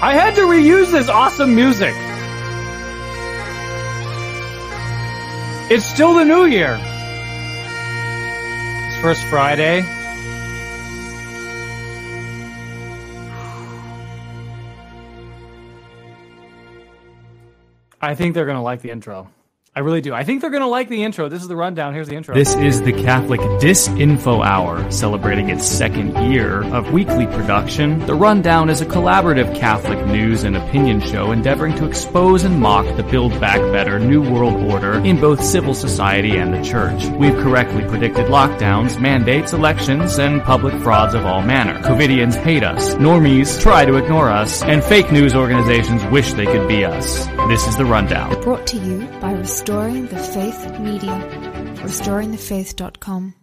I had to reuse this awesome music. It's still the new year. It's first Friday. I think they're going to like the intro. I really do. I think they're going to like the intro. This is the rundown. Here's the intro. This is the Catholic Disinfo Hour, celebrating its second year of weekly production. The Rundown is a collaborative Catholic news and opinion show endeavoring to expose and mock the Build Back Better New World Order in both civil society and the church. We've correctly predicted lockdowns, mandates, elections, and public frauds of all manner. Covidians hate us, normies try to ignore us, and fake news organizations wish they could be us. This is the Rundown. Brought to you by Restoring the Faith Media. RestoringTheFaith.com.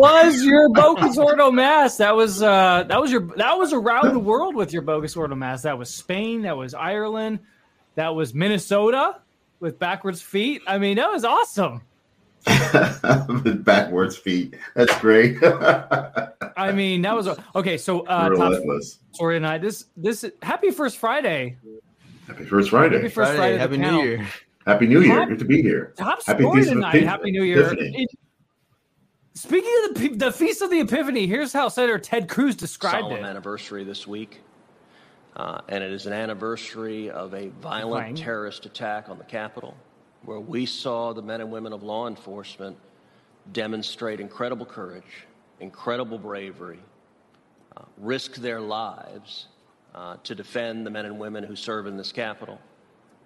was your bogus ordo mass. That was uh, that was your that was around the world with your bogus ordo mass. That was Spain. That was Ireland. That was Minnesota. with backwards feet. I mean, that was awesome. with backwards feet. That's great. I mean, that was okay. So, uh, Sorry, tonight. This this happy first Friday. Happy first Friday. Happy first Friday. Friday happy New Year. Happy New Year. Good to be here. Top happy story tonight. Happy New Year. It, speaking of the, the Feast of the Epiphany, here's how Senator Ted Cruz described Solemn it. anniversary this week. Uh, and it is an anniversary of a violent Fine. terrorist attack on the Capitol, where we saw the men and women of law enforcement demonstrate incredible courage, incredible bravery, uh, risk their lives uh, to defend the men and women who serve in this Capitol.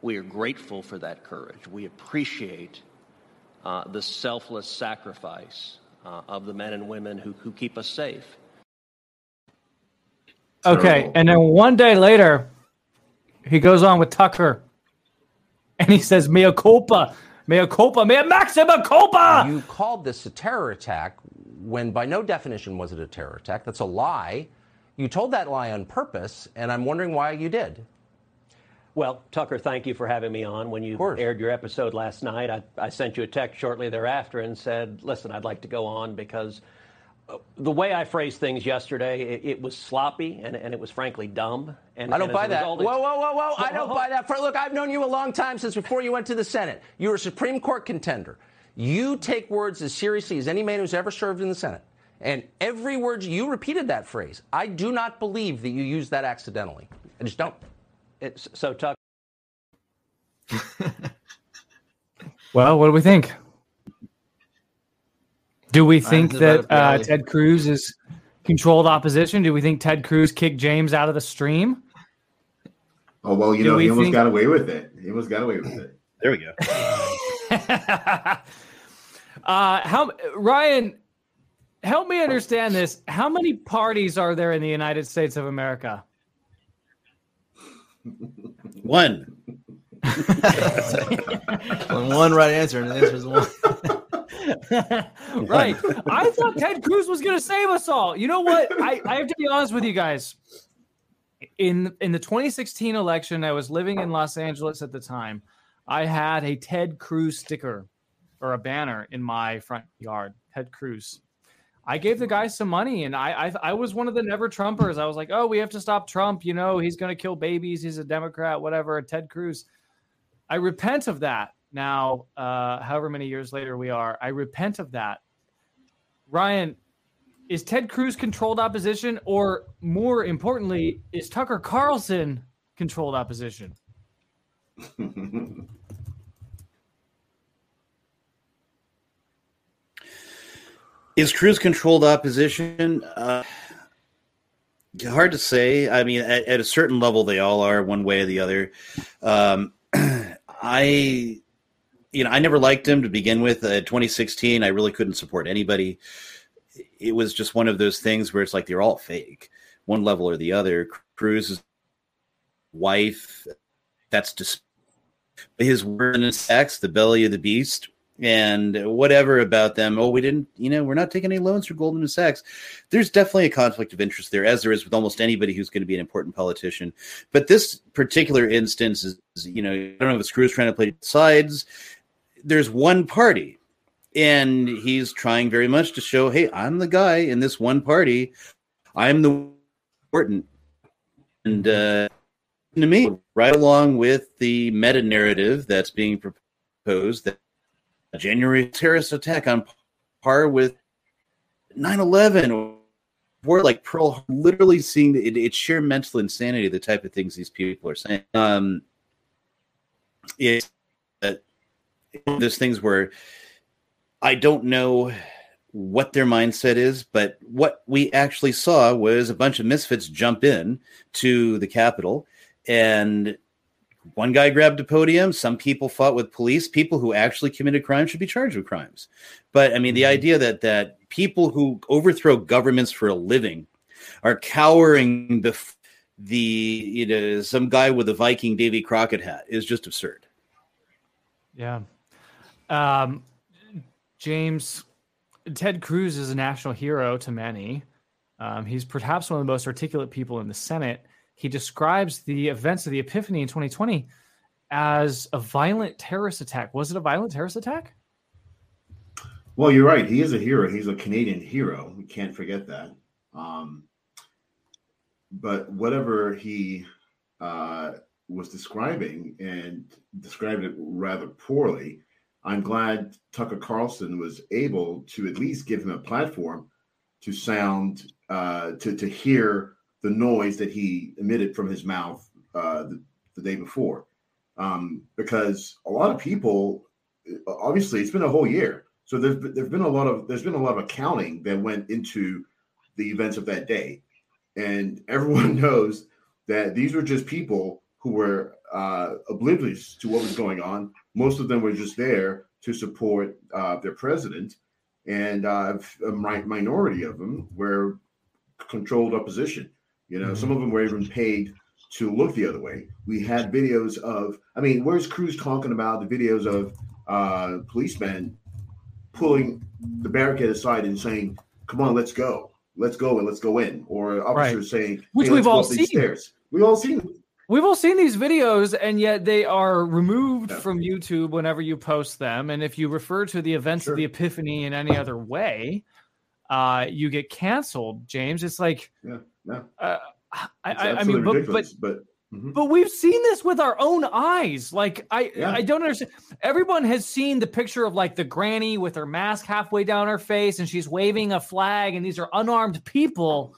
We are grateful for that courage. We appreciate uh, the selfless sacrifice uh, of the men and women who, who keep us safe. Okay, and then one day later, he goes on with Tucker, and he says, "Mea culpa, mea culpa, mea maxima culpa." You called this a terror attack when, by no definition, was it a terror attack. That's a lie. You told that lie on purpose, and I'm wondering why you did. Well, Tucker, thank you for having me on. When you aired your episode last night, I, I sent you a text shortly thereafter and said, "Listen, I'd like to go on because." Uh, the way I phrased things yesterday, it, it was sloppy and, and, it was frankly dumb. And I don't and buy that. Whoa, whoa, whoa, whoa! I don't buy that. For, look, I've known you a long time since before you went to the Senate. You were a Supreme Court contender. You take words as seriously as any man who's ever served in the Senate. And every word you repeated that phrase. I do not believe that you used that accidentally. I just don't. It's, so, Tuck. well, what do we think? Do we think that uh, Ted Cruz is controlled opposition? Do we think Ted Cruz kicked James out of the stream? Oh well, you Do know he almost think... got away with it. He almost got away with it. There we go. uh, how Ryan? Help me understand this. How many parties are there in the United States of America? One. one right answer, and the answer is one. right. I thought Ted Cruz was going to save us all. You know what? I, I have to be honest with you guys. In in the 2016 election, I was living in Los Angeles at the time. I had a Ted Cruz sticker or a banner in my front yard. Ted Cruz. I gave the guy some money, and I, I I was one of the never Trumpers. I was like, oh, we have to stop Trump. You know, he's going to kill babies. He's a Democrat, whatever. Ted Cruz. I repent of that now, uh, however many years later we are. I repent of that. Ryan, is Ted Cruz controlled opposition, or more importantly, is Tucker Carlson controlled opposition? is Cruz controlled opposition? Uh, hard to say. I mean, at, at, a certain level, they all are one way or the other. Um, I you know, I never liked him to begin with. Uh, 2016, I really couldn't support anybody. It was just one of those things where it's like they're all fake, one level or the other. Cruz's wife, that's just his word and sex, the belly of the beast, and whatever about them. Oh, we didn't, you know, we're not taking any loans for Goldman Sachs. There's definitely a conflict of interest there, as there is with almost anybody who's going to be an important politician. But this particular instance is, you know, I don't know if it's Cruz trying to play sides there's one party and he's trying very much to show hey i'm the guy in this one party i'm the important and uh, to me right along with the meta narrative that's being proposed that a january terrorist attack on par with 9-11 or like pearl literally seeing it, it's sheer mental insanity the type of things these people are saying. Um it's those things where I don't know what their mindset is, but what we actually saw was a bunch of misfits jump in to the Capitol, and one guy grabbed a podium. Some people fought with police. People who actually committed crimes should be charged with crimes. But I mean, the mm-hmm. idea that that people who overthrow governments for a living are cowering before the you know some guy with a Viking Davy Crockett hat is just absurd. Yeah, um, James, Ted Cruz is a national hero to many. Um, he's perhaps one of the most articulate people in the Senate. He describes the events of the Epiphany in 2020 as a violent terrorist attack. Was it a violent terrorist attack? Well, you're right. He is a hero. He's a Canadian hero. We can't forget that. Um, but whatever he uh, was describing and described it rather poorly, I'm glad Tucker Carlson was able to at least give him a platform to sound uh, to to hear the noise that he emitted from his mouth uh, the, the day before, um, because a lot of people, obviously, it's been a whole year, so there's there's been a lot of there's been a lot of accounting that went into the events of that day, and everyone knows that these were just people who were uh, oblivious to what was going on. Most of them were just there to support uh, their president, and uh, a minority of them were controlled opposition. You know, mm-hmm. some of them were even paid to look the other way. We had videos of, I mean, where's Cruz talking about the videos of uh, policemen pulling the barricade aside and saying, "Come on, let's go, let's go, and let's go in," or officers right. saying, "Which we've all seen." Stairs. We've all seen. We've all seen these videos, and yet they are removed yeah. from YouTube whenever you post them. And if you refer to the events sure. of the Epiphany in any other way, uh, you get canceled. James, it's like, yeah, Uh, I, I, mean, but but but, mm-hmm. but we've seen this with our own eyes. Like I yeah. I don't understand. Everyone has seen the picture of like the granny with her mask halfway down her face, and she's waving a flag, and these are unarmed people.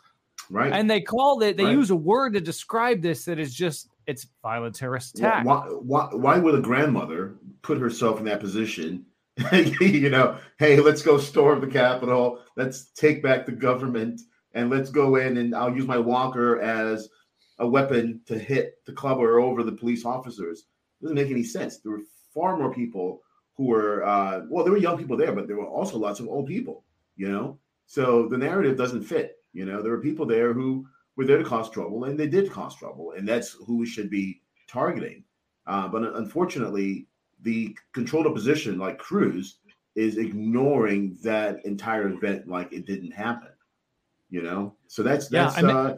Right. And they call it. They right. use a word to describe this that is just it's violent terrorist attack. Why, why, why would a grandmother put herself in that position? you know, hey, let's go storm the Capitol. Let's take back the government and let's go in and I'll use my walker as a weapon to hit the club or over the police officers. It doesn't make any sense. There were far more people who were uh, well, there were young people there, but there were also lots of old people. You know, so the narrative doesn't fit. You know, there were people there who were there to cause trouble, and they did cause trouble, and that's who we should be targeting. Uh, but unfortunately, the controlled opposition, like Cruz, is ignoring that entire event like it didn't happen you know so that's that's yeah, I mean, uh,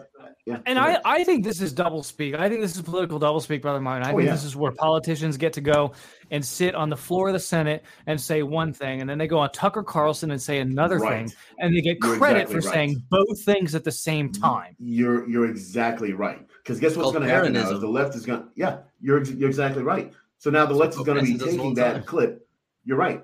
yeah, and I, I think this is double speak. I think this is political double speak, brother mine. I oh, think yeah. this is where politicians get to go and sit on the floor of the Senate and say one thing, and then they go on Tucker Carlson and say another right. thing, and they get you're credit exactly for right. saying both things at the same time. You're you're exactly right. Because guess what's going to happen now is the left is going. Yeah, you're you're exactly right. So now the left is going to be taking that clip. You're right.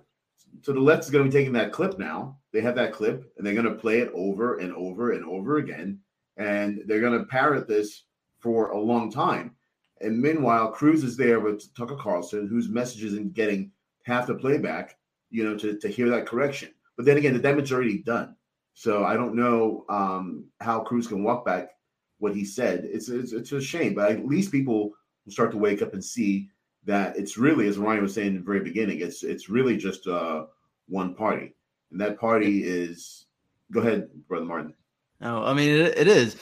So the left is going to be taking that clip now. They have that clip and they're going to play it over and over and over again. And they're going to parrot this for a long time. And meanwhile, Cruz is there with Tucker Carlson, whose message isn't getting half the playback, you know, to, to hear that correction. But then again, the damage is already done. So I don't know um, how Cruz can walk back what he said. It's, it's, it's a shame, but at least people will start to wake up and see that it's really, as Ryan was saying in the very beginning, it's it's really just uh, one party, and that party is. Go ahead, brother Martin. No, I mean it, it is.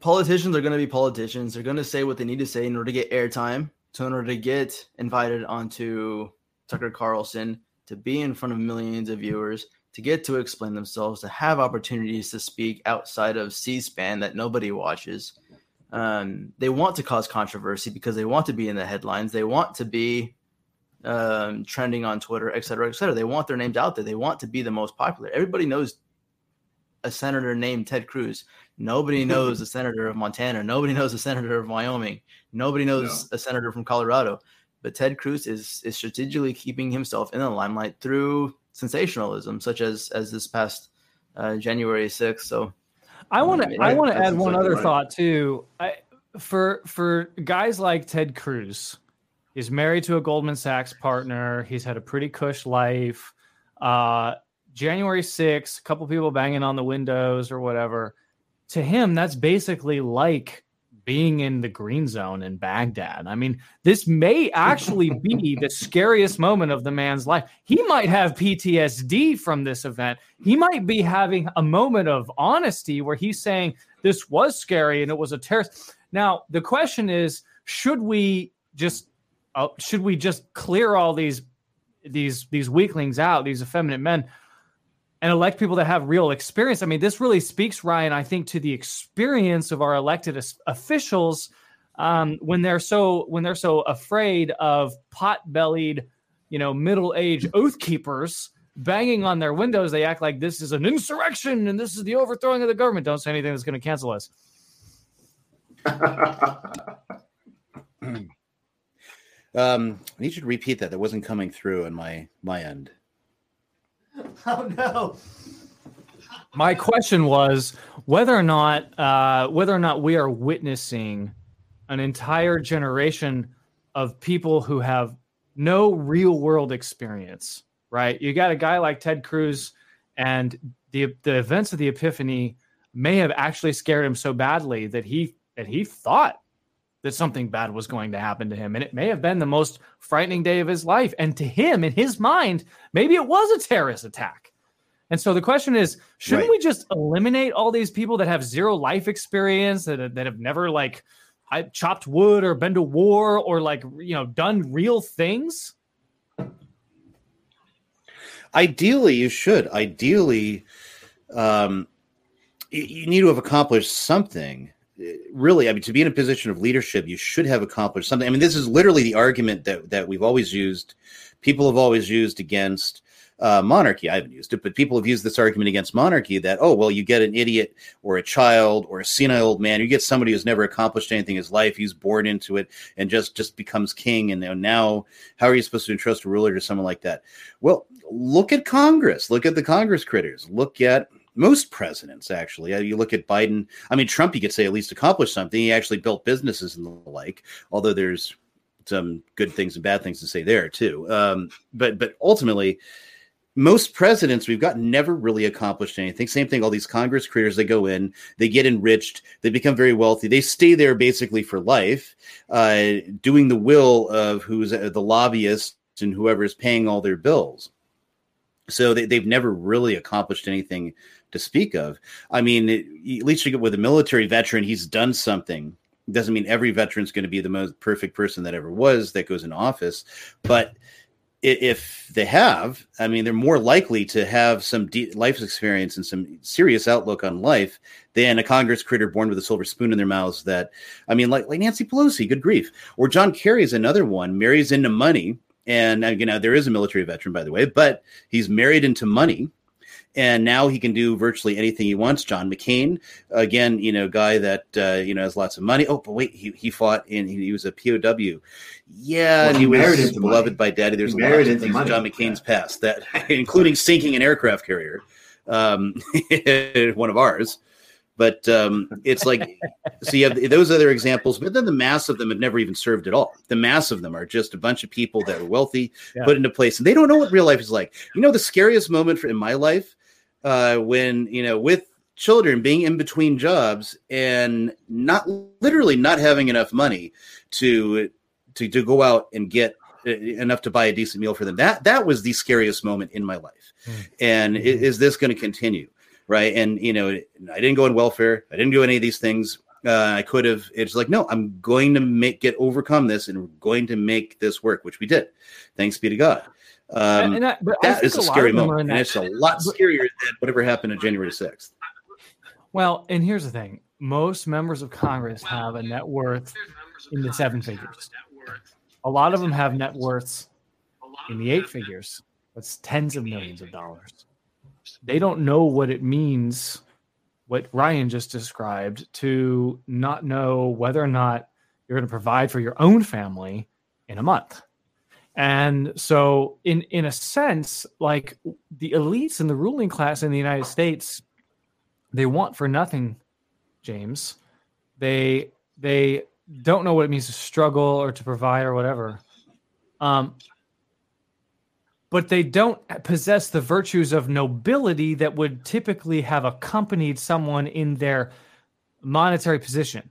Politicians are going to be politicians. They're going to say what they need to say in order to get airtime. So in order to get invited onto Tucker Carlson, to be in front of millions of viewers, to get to explain themselves, to have opportunities to speak outside of C-SPAN that nobody watches um, they want to cause controversy because they want to be in the headlines. They want to be um, trending on Twitter, et cetera, et cetera. They want their names out there. They want to be the most popular. Everybody knows a senator named Ted Cruz. Nobody knows a senator of Montana. Nobody knows a senator of Wyoming. Nobody knows no. a senator from Colorado. But Ted Cruz is is strategically keeping himself in the limelight through sensationalism, such as as this past uh, January 6th. So I want to. I want to add one other right. thought too. I, for for guys like Ted Cruz, he's married to a Goldman Sachs partner. He's had a pretty cush life. Uh, January 6th, a couple people banging on the windows or whatever. To him, that's basically like being in the green zone in Baghdad. I mean, this may actually be the scariest moment of the man's life. He might have PTSD from this event. He might be having a moment of honesty where he's saying this was scary and it was a terrorist. Now, the question is, should we just uh, should we just clear all these these these weaklings out, these effeminate men? And elect people that have real experience. I mean, this really speaks, Ryan, I think, to the experience of our elected officials um, when they're so when they're so afraid of pot-bellied, you know, middle-aged oath keepers banging on their windows, they act like this is an insurrection and this is the overthrowing of the government. Don't say anything that's going to cancel us. um, I need you to repeat that. That wasn't coming through on my my end. Oh no. My question was whether or not uh, whether or not we are witnessing an entire generation of people who have no real world experience. Right? You got a guy like Ted Cruz, and the the events of the Epiphany may have actually scared him so badly that he that he thought that something bad was going to happen to him. And it may have been the most frightening day of his life. And to him, in his mind, maybe it was a terrorist attack. And so the question is, shouldn't right. we just eliminate all these people that have zero life experience that, that have never like chopped wood or been to war or like, you know, done real things? Ideally, you should. Ideally, um, you need to have accomplished something really, I mean, to be in a position of leadership, you should have accomplished something. I mean, this is literally the argument that that we've always used. People have always used against uh, monarchy. I haven't used it, but people have used this argument against monarchy that oh well, you get an idiot or a child or a senile old man, you get somebody who's never accomplished anything in his life, he's born into it and just just becomes king. And now, how are you supposed to entrust a ruler to someone like that? Well, look at Congress. Look at the Congress critters. Look at most presidents actually. You look at biden i mean trump you could say at least accomplished something. He actually built businesses and the like although there's some good things and bad things to say there too. Um, but but ultimately most presidents we've got never really accomplished anything. Same thing all these congress creators they go in they get enriched they become very wealthy they stay there basically for life uh, doing the will of who's uh, the lobbyists and whoever is paying all their bills. So they, they've never really accomplished anything to speak of. I mean, at least you get with a military veteran, he's done something. Doesn't mean every veteran's going to be the most perfect person that ever was that goes in office, but if they have, I mean, they're more likely to have some deep life experience and some serious outlook on life than a Congress critter born with a silver spoon in their mouths. That, I mean, like like Nancy Pelosi, good grief, or John Kerry is another one, marries into money, and uh, you know there is a military veteran, by the way, but he's married into money and now he can do virtually anything he wants. John McCain, again, you know, guy that uh, you know has lots of money. Oh, but wait, he, he fought in he was a POW. Yeah, well, he, he was beloved money. by Daddy. There's he a lot of things money. John McCain's yeah. past that, including sinking an aircraft carrier, um, one of ours. But um, it's like, so you have those other examples, but then the mass of them have never even served at all. The mass of them are just a bunch of people that are wealthy, yeah. put into place, and they don't know what real life is like. You know, the scariest moment for, in my life uh, when you know with children being in between jobs and not literally not having enough money to to to go out and get uh, enough to buy a decent meal for them. That that was the scariest moment in my life. Mm-hmm. And mm-hmm. is, this going to continue? Right? And you know, I didn't go in welfare. I didn't do any of these things. Uh, I could have. It's like no, I'm going to make get overcome this, and we're going to make this work, which we did. Thanks be to God. Um, and that, that is a, a scary moment, and it's a lot scarier than whatever happened on January 6th. Well, and here's the thing: most members of Congress have a net worth in the seven figures. A lot of them have net worths in the eight figures. That's tens of millions of dollars. They don't know what it means, what Ryan just described, to not know whether or not you're going to provide for your own family in a month. And so, in in a sense, like the elites and the ruling class in the United States, they want for nothing, James. They they don't know what it means to struggle or to provide or whatever. Um, but they don't possess the virtues of nobility that would typically have accompanied someone in their monetary position.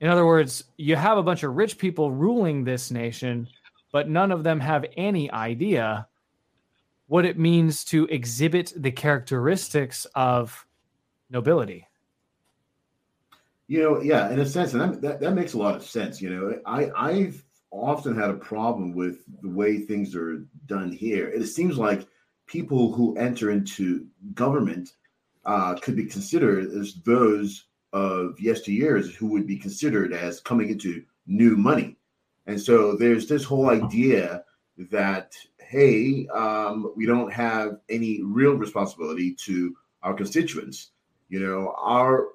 In other words, you have a bunch of rich people ruling this nation but none of them have any idea what it means to exhibit the characteristics of nobility. You know, yeah, in a sense, and that, that, that makes a lot of sense. You know, I I've often had a problem with the way things are done here. It seems like people who enter into government uh, could be considered as those of yesteryears who would be considered as coming into new money. And so there's this whole idea that, hey, um, we don't have any real responsibility to our constituents. You know, our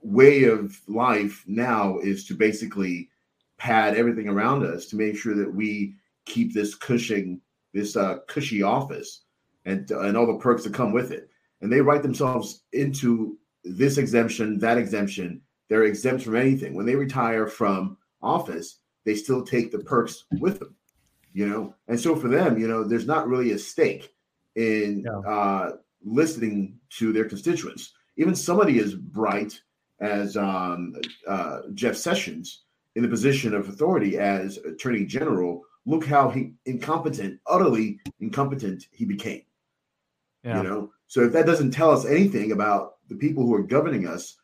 way of life now is to basically pad everything around us to make sure that we keep this cushing, this uh, cushy office, and and all the perks that come with it. And they write themselves into this exemption, that exemption. They're exempt from anything. When they retire from office, they still take the perks with them. You know, and so for them, you know, there's not really a stake in uh, listening to their constituents. Even somebody as bright as um, uh, Jeff Sessions in the position of authority as Attorney General, look how he incompetent, utterly incompetent he became. Yeah. You know, so if that doesn't tell us anything about the people who are governing us,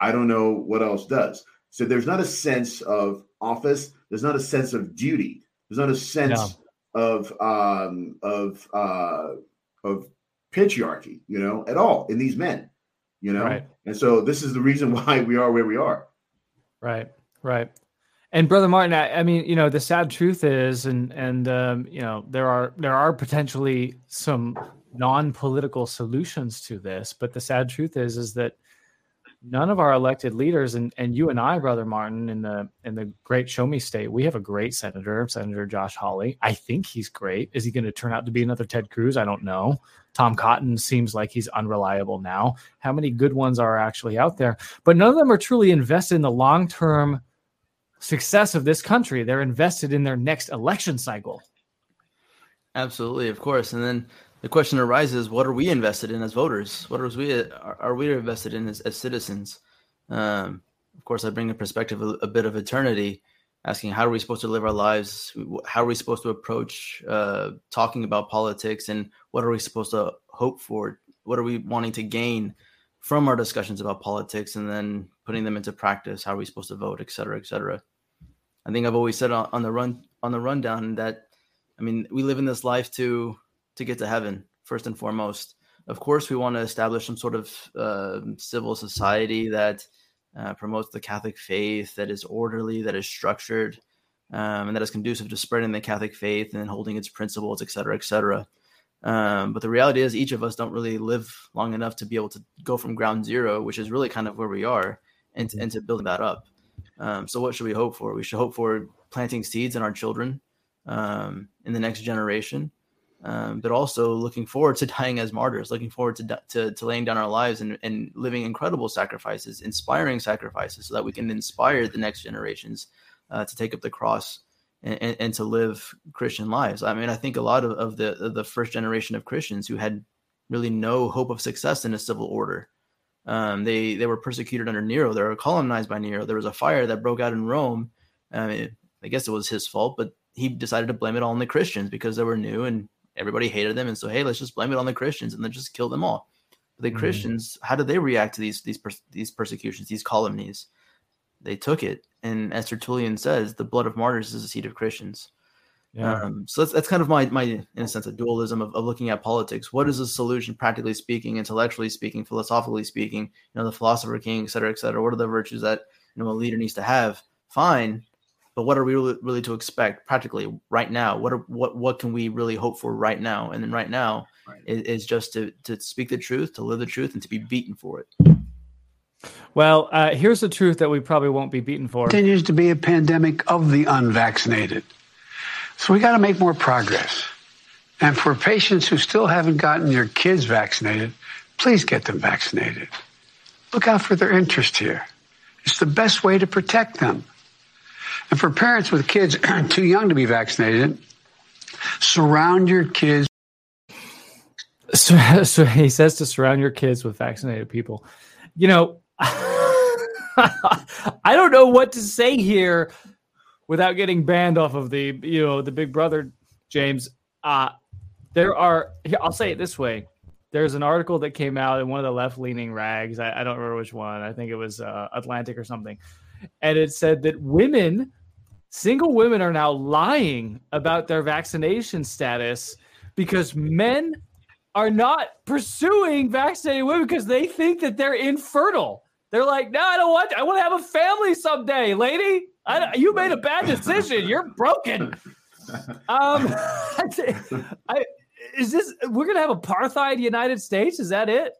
I don't know what else does. So there's not a sense of office. There's not a sense of duty. There's not a sense of um, of uh, of patriarchy, you know, at all in these men you know right. and so this is the reason why we are where we are right right and brother martin I, I, mean you know the sad truth is and and um, you know there are there are potentially some non-political solutions to this but the sad truth is is that none of our elected leaders and and you and I brother Martin in the in the great show me state we have a great senator Senator Josh Hawley. I think he's great. Is he going to turn out to be another Ted Cruz? I don't know. Tom Cotton seems like he's unreliable now. How many good ones are actually out there? But none of them are truly invested in the long-term success of this country. They're invested in their next election cycle. Absolutely of course. And then the question arises: What are we invested in as voters? What are we are, are we invested in as, as citizens? Um, of course, I bring a perspective a, a, bit of eternity, asking how are we supposed to live our lives? How are we supposed to approach uh, talking about politics, and what are we supposed to hope for? What are we wanting to gain from our discussions about politics, and then putting them into practice? How are we supposed to vote, et cetera, et cetera? I think I've always said on, on the run on the rundown that I mean we live in this life to to get to heaven first and foremost. Of course, we want to establish some sort of uh, civil society that uh, promotes the Catholic faith, that is orderly, that is structured, um, and that is conducive to spreading the Catholic faith and holding its principles, et cetera, et cetera. Um, but the reality is, each of us don't really live long enough to be able to go from ground zero, which is really kind of where we are, and, and to build that up. Um, so, what should we hope for? We should hope for planting seeds in our children um, in the next generation um, but also looking forward to dying as martyrs, looking forward to, to, to laying down our lives and, and living incredible sacrifices, inspiring sacrifices, so that we can inspire the next generations uh, to take up the cross and, and, to live Christian lives. I mean, I think a lot of, of the of the first generation of Christians who had really no hope of success in a civil order. Um, they they were persecuted under Nero. They were colonized by Nero. There was a fire that broke out in Rome. I, mean, I guess it was his fault, but he decided to blame it all on the Christians because they were new and everybody hated them, and so hey, let's just blame it on the Christians and then just kill them all. But the mm Christians, how did they react to these these these persecutions, these calumnies? They took it, and as Tertullian says, the blood of martyrs is the seed of Christians. Yeah. Um, so that's, that's kind of my my in a sense a dualism of, of looking at politics. What is the solution, practically speaking, intellectually speaking, philosophically speaking? You know, the philosopher king, et cetera, et cetera. What are the virtues that you know a leader needs to have? Fine, but what are we really, really to expect practically right now? What are what what can we really hope for right now? And then right now right. Is, is, just to to speak the truth, to live the truth, and to be beaten for it. Well, uh, here's the truth that we probably won't be beaten for. Continues to be a pandemic of the unvaccinated, so we got to make more progress. And for patients who still haven't gotten your kids vaccinated, please get them vaccinated. Look out for their interest here. It's the best way to protect them. And for parents with kids too young to be vaccinated, surround your kids. So, so he says to surround your kids with vaccinated people. You know, I don't know what to say here without getting banned off of the you know the Big Brother, James. Uh, there are. I'll say it this way. There's an article that came out in one of the left leaning rags. I, I, don't remember which one. I think it was uh, Atlantic or something. And it said that women single women are now lying about their vaccination status because men are not pursuing vaccinated women because they think that they're infertile. They're like, no, I don't want. I want to have a family someday, lady. You made a bad decision. You're broken. Um, I, is this we're gonna have a apartheid United States? Is that it?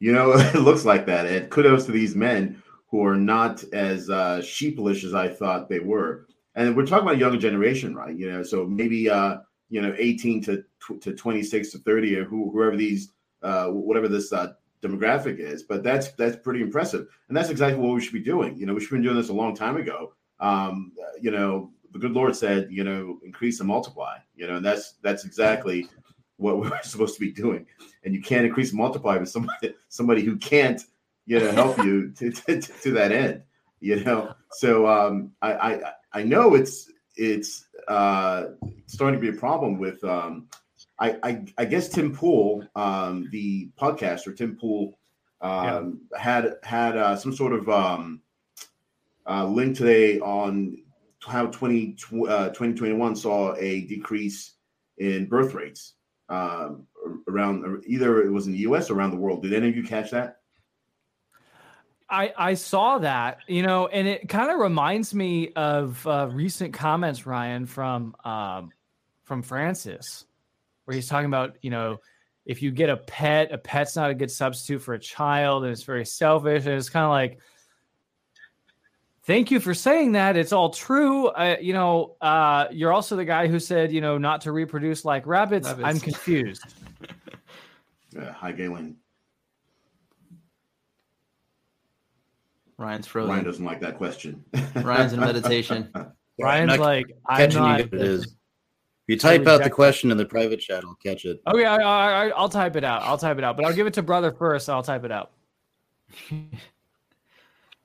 You know, it looks like that. And kudos to these men who are not as uh, sheepish as I thought they were. And we're talking about a younger generation, right? You know, so maybe uh, you know, 18 to to 26 to 30 or who, whoever these uh, whatever this uh, demographic is. But that's that's pretty impressive, and that's exactly what we should be doing. You know, we should be doing this a long time ago. Um, you know, the good Lord said, you know, increase and multiply. You know, and that's that's exactly what we're supposed to be doing. And you can't increase and multiply with somebody somebody who can't, you know, help you to, to, to that end. You know, so um, I, I I know it's it's uh, starting to be a problem with um, I, I, I guess Tim Pool, um, the podcaster Tim Pool, um, yeah. had had uh, some sort of um, uh, link today on how 20, uh, 2021 saw a decrease in birth rates um, around either it was in the U.S. or around the world. Did any of you catch that? I, I saw that, you know, and it kind of reminds me of uh, recent comments, Ryan, from um, from Francis where he's talking about, you know, if you get a pet, a pet's not a good substitute for a child, and it's very selfish. And it's kind of like, thank you for saying that. It's all true. Uh, you know, uh, you're also the guy who said, you know, not to reproduce like rabbits. rabbits. I'm confused. yeah, hi, Galen. Ryan's frozen. Ryan doesn't like that question. Ryan's in meditation. Ryan's like, I'm not. It is. If you type out the question in the private chat, I'll catch it. Okay, I, I, I'll type it out. I'll type it out, but I'll give it to brother first. I'll type it out.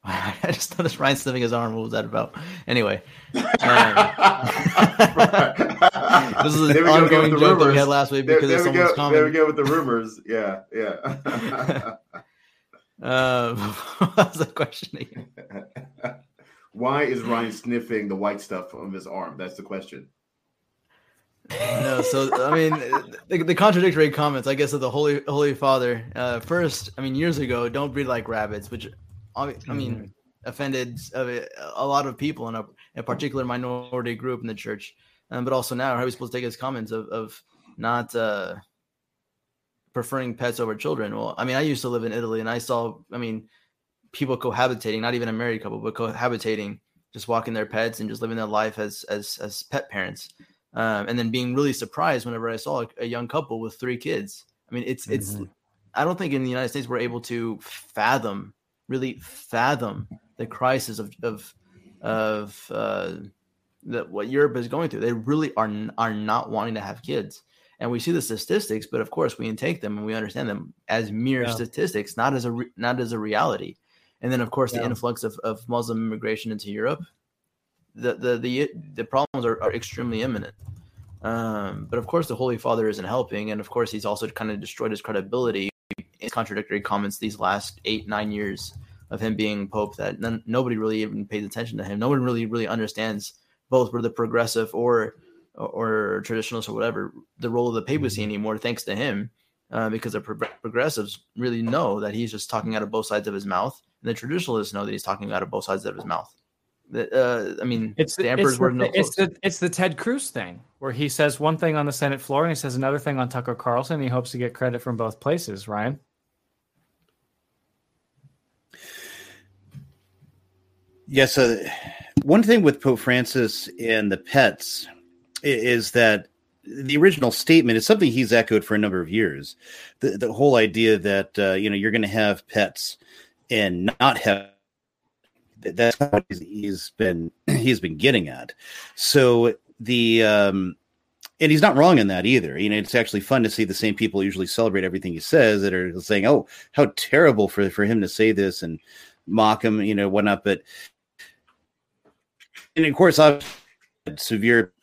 I just noticed Ryan sniffing his arm. What was that about? Anyway, um, this is an ongoing joke rumors. that we had last week because there, there of someone's There we go with the rumors. Yeah, yeah. Uh, what was the question? Why is Ryan sniffing the white stuff on his arm? That's the question no, so I mean, the, the, contradictory comments, I guess, of the Holy Holy Father. Uh, first, I mean, years ago, don't breed like rabbits, which I mean, mm-hmm. offended a, a, lot of people in a, a, particular minority group in the church. Um, but also now, how are we supposed to take his comments of of not uh, preferring pets over children? Well, I mean, I used to live in Italy, and I saw, I mean, people cohabitating, not even a married couple, but cohabitating, just walking their pets and just living their life as as as pet parents um, and then being really surprised whenever I saw a, a, young couple with three kids. I mean, it's it's. Mm-hmm. I don't think in the United States we're able to fathom, really fathom the crisis of of of uh, that what Europe is going through. They really are are not wanting to have kids, and we see the statistics, but of course we intake them and we understand them as mere yeah. statistics, not as a re- not as a reality. And then of course yeah. the influx of, of Muslim immigration into Europe the the the, the problems are, are extremely imminent. Um, but of course, the Holy Father isn't helping, and of course, he's also kind of destroyed his credibility in contradictory comments these last eight nine years of him being pope. That none, nobody really even pays attention to him. No one really really understands both whether the progressive or or traditionalists or whatever the role of the papacy mm-hmm. anymore. Thanks to him, uh, because the pro- progressives really know that he's just talking out of both sides of his mouth, and the traditionalists know that he's talking out of both sides of his mouth. Uh, I mean, it's the, emperor's it's word. The, no it's the it's the Ted Cruz thing where he says one thing on the Senate floor and he says another thing on Tucker Carlson. he hopes to get credit from both places. Ryan. Yes, uh, one thing with Pope Francis and the pets is that the original statement is something he's echoed for a number of years. The the whole idea that uh, you know you're going to have pets and not have that's what he's been he's been getting at. So the um, and he's not wrong in that either. You know, it's actually fun to see the same people usually celebrate everything he says that are saying, "Oh, how terrible for for him to say this and mock him," you know, whatnot. But and of course, I've severe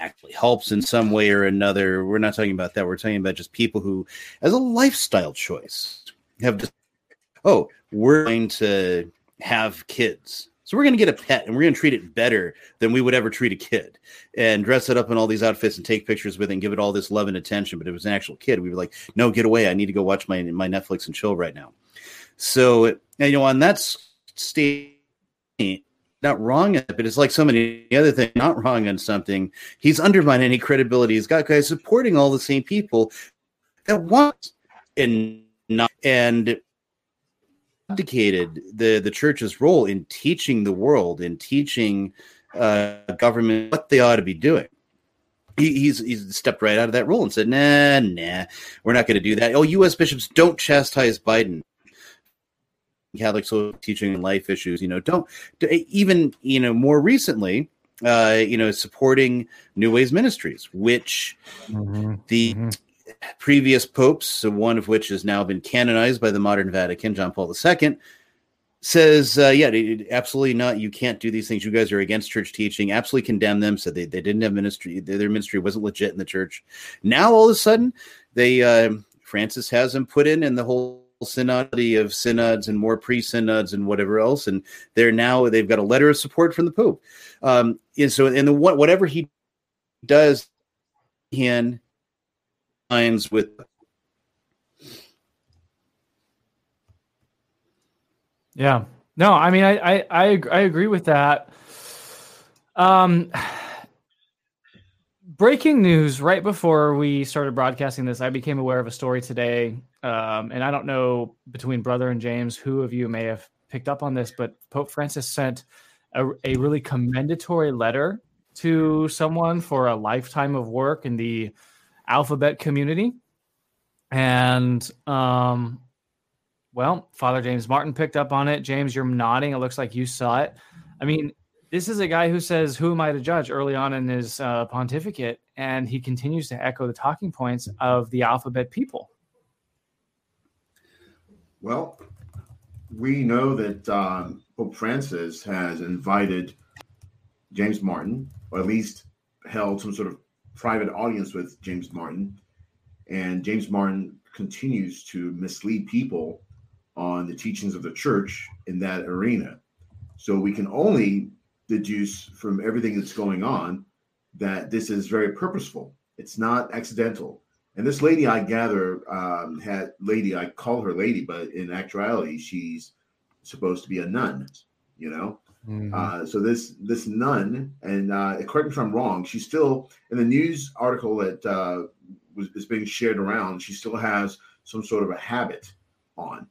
actually helps in some way or another. We're not talking about that. We're talking about just people who, as a lifestyle choice, have just, oh, we're going to have kids. So we're going to get a pet and we're going to treat it better than we would ever treat a kid and dress it up in all these outfits and take pictures with it and give it all this love and attention. But it was an actual kid, we were like, no, get away. I need to go watch my, my Netflix and chill right now. So, you know, on that state, not wrong, it but it's like so many other things, not wrong on something. He's undermined any credibility. He's got guys supporting all the same people that want and not and abdicated the the church's role in teaching the world in teaching uh, government what they ought to be doing. He, he's he's stepped right out of that role and said, "Nah, nah, we're not going to do that." Oh, U.S. bishops don't chastise Biden. Catholic social teaching and life issues, you know, don't even you know more recently, uh, you know, supporting New Ways Ministries, which mm-hmm. the mm-hmm previous popes, one of which has now been canonized by the modern Vatican, John Paul II, says, uh, yeah, absolutely not. You can't do these things. You guys are against church teaching. Absolutely condemn them. Said they, they didn't have ministry. Their ministry wasn't legit in the church. Now, all of a sudden, they uh, Francis has them put in and the whole synodity of synods and more pre-synods and whatever else. And they're now, they've got a letter of support from the Pope. Um, and so, and the what, whatever he does, can lines with yeah no i mean i i i, I agree with that um breaking news right before we started broadcasting this i became aware of a story today um, and i don't know between brother and james who of you may have picked up on this but pope francis sent a, a really commendatory letter to someone for a lifetime of work in the alphabet community. And um, well, Father James Martin picked up on it. James, you're nodding. It looks like you saw it. I mean, this is a guy who says, Who am I to judge early on in his uh, pontificate? And he continues to echo the talking points of the alphabet people. Well, we know that um, Pope Francis has invited James Martin, or at least held some sort of private audience with James Martin, and James Martin continues to mislead people on the teachings of the church in that arena. So we can only deduce from everything that's going on that this is very purposeful. It's not accidental. And this lady, I gather, um, had lady. I call her lady, but in actuality, she's supposed to be a nun. You know, Mm-hmm. Uh, so this this nun, and uh, correct me if I'm wrong, she's still in the news article that uh, was is being shared around. She still has some sort of a habit on,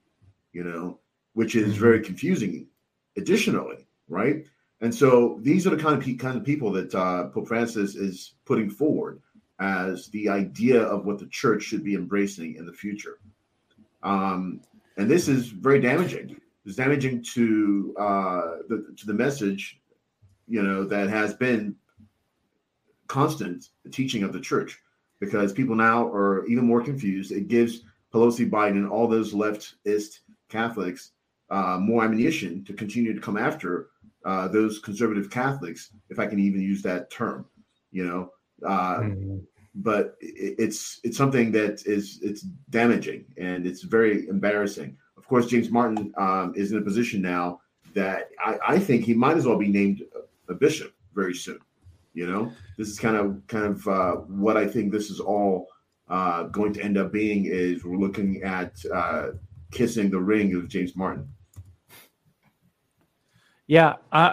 you know, which is mm-hmm. very confusing. Additionally, right? And so these are the kind of pe- kind of people that uh, Pope Francis is putting forward as the idea of what the church should be embracing in the future. Um, and this is very damaging It's damaging to uh, the to the message, you know, that has been constant teaching of the church, because people now are even more confused. It gives Pelosi, Biden, all those leftist Catholics uh, more ammunition to continue to come after uh, those conservative Catholics, if I can even use that term, you know. Uh, mm-hmm. But it, it's it's something that is it's damaging and it's very embarrassing of course, James Martin um, is in a position now that I, I, think he might as well be named a bishop very soon. You know, this is kind of kind of uh, what I think this is all uh, going to end up being. Is we're looking at uh, kissing the ring of James Martin. Yeah, uh,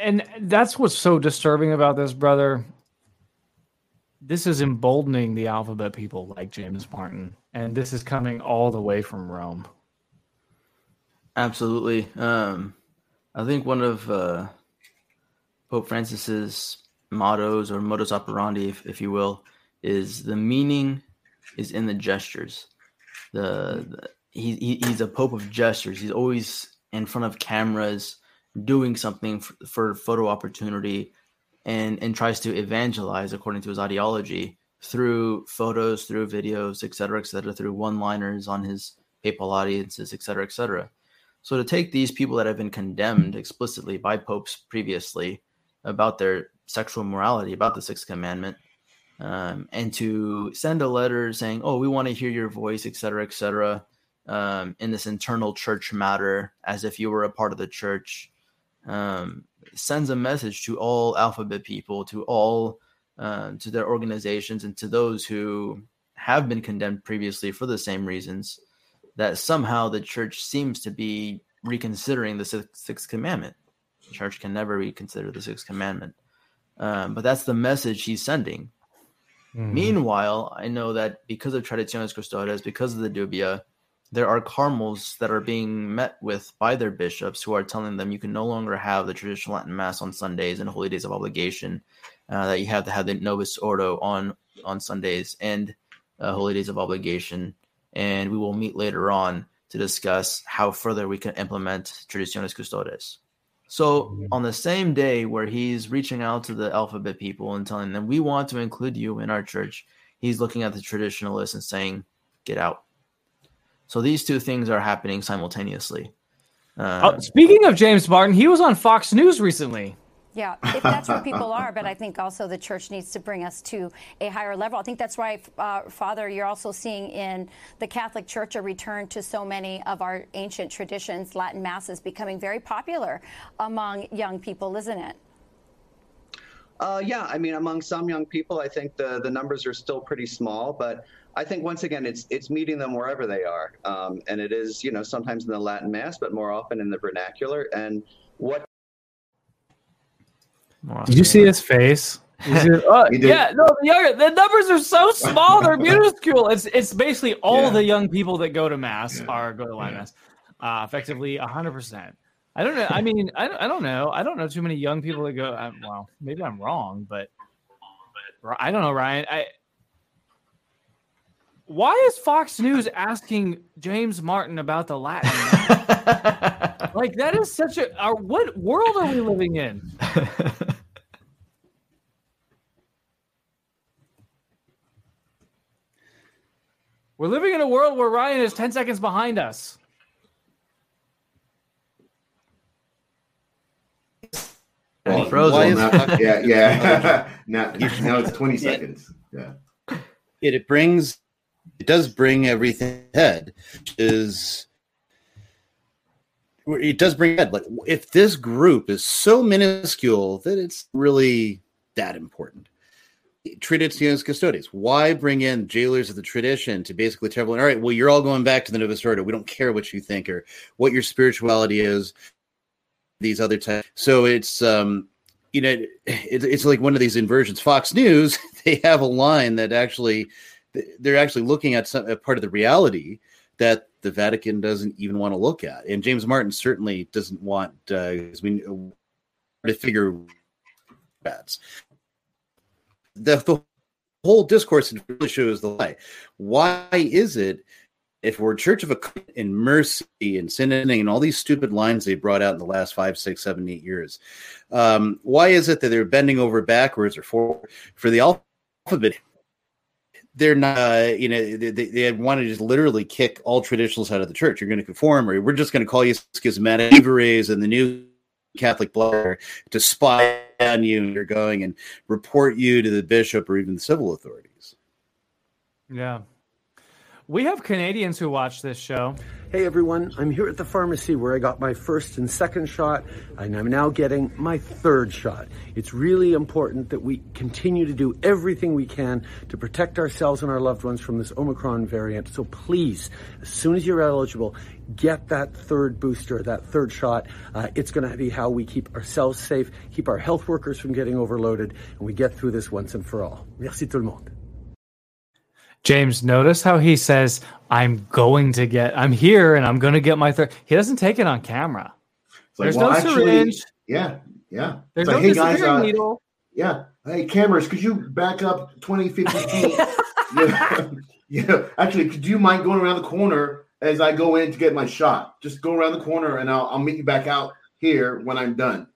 and that's what's so disturbing about this, brother. This is emboldening the alphabet people like James Martin, and this is coming all the way from Rome. Absolutely. Um, I think one of uh, Pope Francis's mottos or modus operandi, if, if you will, is the meaning is in the gestures. The, the he, he, he's a pope of gestures. He's always in front of cameras, doing something for, for photo opportunity, and and tries to evangelize according to his ideology through photos, through videos, et cetera, et cetera, through one-liners on his papal audiences, et cetera, et cetera. So to take these people that have been condemned explicitly by popes previously about their sexual morality, about the sixth commandment, um, and to send a letter saying, "Oh, we want to hear your voice," et cetera, et cetera, um, in this internal church matter, as if you were a part of the church, um, sends a message to all alphabet people, to all, uh, to their organizations, and to those who have been condemned previously for the same reasons that somehow the church seems to be reconsidering the sixth commandment. The church can never reconsider the sixth commandment. Um, but that's the message he's sending. Mm-hmm. Meanwhile, I know that because of Traditionis Custodes, because of the dubia, there are carmels that are being met with by their bishops who are telling them you can no longer have the traditional Latin Mass on Sundays and holy days of obligation, uh, that you have to have the Novus Ordo on on Sundays and uh, holy days of obligation. And we will meet later on to discuss how further we can implement Traditionis Custodes. So mm-hmm. on the same day where he's reaching out to the alphabet people and telling them we want to include you in our church, he's looking at the traditionalists and saying, "Get out." So these two things are happening simultaneously. Uh, oh, speaking of James Martin, he was on Fox News recently. Yeah, if that's where people are, but I think also the church needs to bring us to a higher level. I think that's why, uh, Father, you're also seeing in the Catholic Church a return to so many of our ancient traditions, Latin masses becoming very popular among young people, isn't it? Uh, yeah, I mean, among some young people, I think the the numbers are still pretty small, but I think once again, it's it's meeting them wherever they are, um, and it is you know sometimes in the Latin Mass, but more often in the vernacular. And what did you see his face? oh, yeah, no, the, the numbers are so small; they're minuscule. It's it's basically all yeah. the young people that go to mass yeah. are go to Latin yeah. mass, uh, effectively hundred percent. I don't know. I mean, I, I don't know. I don't know too many young people that go. Uh, well, maybe I'm wrong, but I don't know, Ryan. I why is Fox News asking James Martin about the Latin? like that is such a our, what world are we living in? We're living in a world where Ryan is 10 seconds behind us. Well, frozen. Well, yeah, yeah. now, now it's 20 seconds. Yeah. It, it brings it does bring everything head is it does bring head. Like if this group is so minuscule that it's really that important. Traditionis custodians why bring in jailers of the tradition to basically tell everyone all right well you're all going back to the novus ordo. We don't care what you think or what your spirituality is these other types. So it's um you know it, it's like one of these inversions. Fox news they have a line that actually they're actually looking at some part of the reality that the Vatican doesn't even want to look at, and James Martin certainly doesn't want. Uh, to figure bats. The, the whole discourse really shows the lie. Why is it if we're Church of a in mercy and sinning and all these stupid lines they brought out in the last five, six, seven, eight years, um, why is it that they're bending over backwards or for for the alphabet they're not, uh, you know, they, they want to just literally kick all traditionalists out of the church. You're going to conform, or we're just going to call you schismatic and the new Catholic blood to spy on you. And You're going and report you to the bishop or even the civil authorities. Yeah. We have Canadians who watch this show. Hey everyone, I'm here at the pharmacy where I got my first and second shot, and I'm now getting my third shot. It's really important that we continue to do everything we can to protect ourselves and our loved ones from this Omicron variant. So please, as soon as you're eligible, get that third booster, that third shot. Uh, it's going to be how we keep ourselves safe, keep our health workers from getting overloaded, and we get through this once and for all. Merci tout le monde. James, notice how he says, I'm going to get, I'm here and I'm going to get my third. He doesn't take it on camera. Like, There's well, no actually, syringe. Yeah, yeah. There's it's no like, hey guys, uh, needle. Yeah. Hey, cameras, could you back up 20, 50 feet? yeah. yeah. Actually, could you mind going around the corner as I go in to get my shot? Just go around the corner and I'll, I'll meet you back out here when I'm done.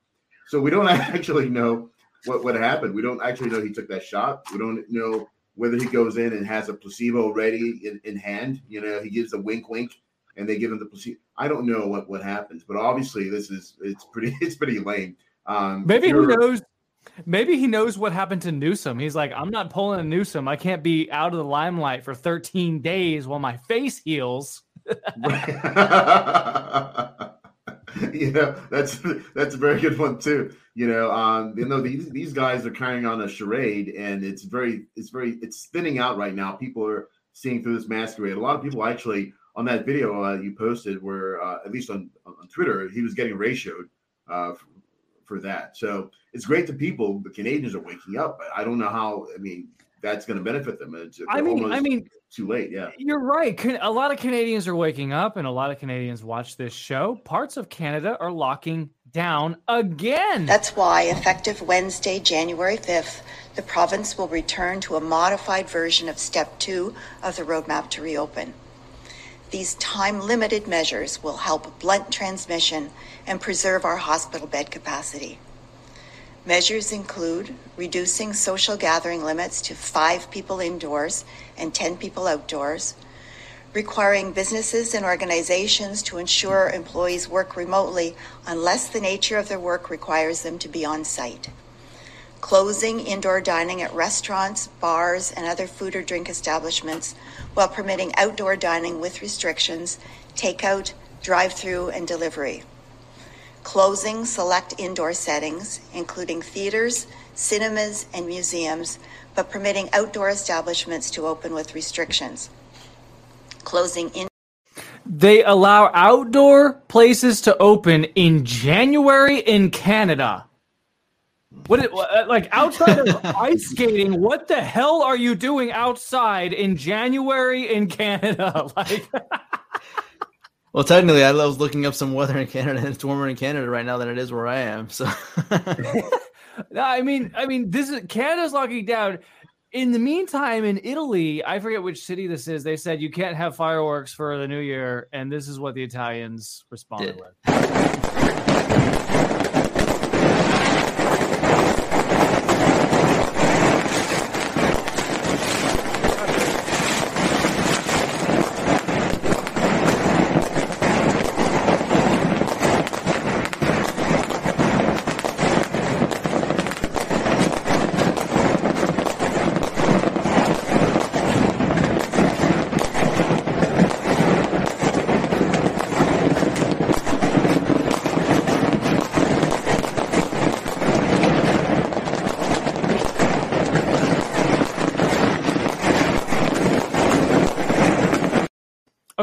So we don't actually know what, what happened. We don't actually know he took that shot. We don't know whether he goes in and has a placebo ready in, in hand, you know, he gives a wink, wink, and they give him the placebo. I don't know what what happens, but obviously this is it's pretty it's pretty lame. Um, maybe he knows. Maybe he knows what happened to Newsom. He's like, I'm not pulling a Newsom. I can't be out of the limelight for 13 days while my face heals. you know, that's that's a very good one too. You know, um, you know these these guys are carrying on a charade, and it's very it's very it's spinning out right now. People are seeing through this masquerade. A lot of people actually on that video uh, you posted, were uh, at least on on Twitter, he was getting ratioed uh, for, for that. So it's great that people, the Canadians, are waking up. But I don't know how. I mean, that's going to benefit them. It's, I mean, I mean, too late. Yeah, you're right. A lot of Canadians are waking up, and a lot of Canadians watch this show. Parts of Canada are locking down again. That's why, effective Wednesday, January 5th, the province will return to a modified version of Step 2 of the roadmap to reopen. These time limited measures will help blunt transmission and preserve our hospital bed capacity. Measures include reducing social gathering limits to five people indoors and 10 people outdoors, requiring businesses and organizations to ensure employees work remotely unless the nature of their work requires them to be on site, closing indoor dining at restaurants, bars, and other food or drink establishments while permitting outdoor dining with restrictions, takeout, drive through, and delivery closing select indoor settings, including theaters, cinemas, and museums, but permitting outdoor establishments to open with restrictions. Closing in. They allow outdoor places to open in January in Canada. What it, uh, like outside of ice skating? What the hell are you doing outside in January in Canada? Like well, technically, I was looking up some weather in Canada, and it's warmer in Canada right now than it is where I am. So, I mean, I mean, this is Canada's locking down. In the meantime, in Italy, I forget which city this is. They said you can't have fireworks for the New Year, and this is what the Italians responded Did. with.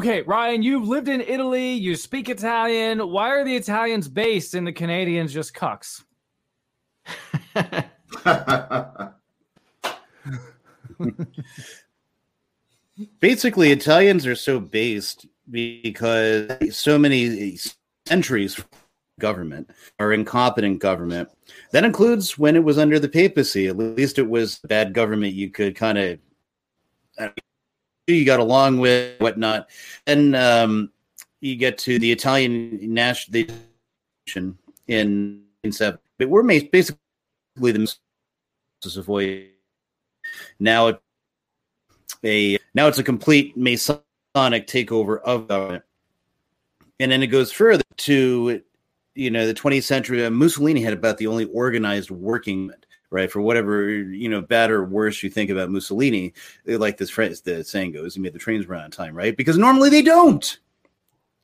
Okay, Ryan, you've lived in Italy. You speak Italian. Why are the Italians based and the Canadians just cucks? Basically, Italians are so based because so many centuries government or incompetent government. That includes when it was under the papacy. At least it was bad government you could kind of you got along with whatnot. And um, you get to the Italian national in in seven. But we're basically the avoid now it a now it's a complete Masonic takeover of government. And then it goes further to you know the 20th century. Mussolini had about the only organized working right? For whatever you know, bad or worse you think about Mussolini, like this phrase, the saying goes, he made the trains run on time, right? Because normally they don't,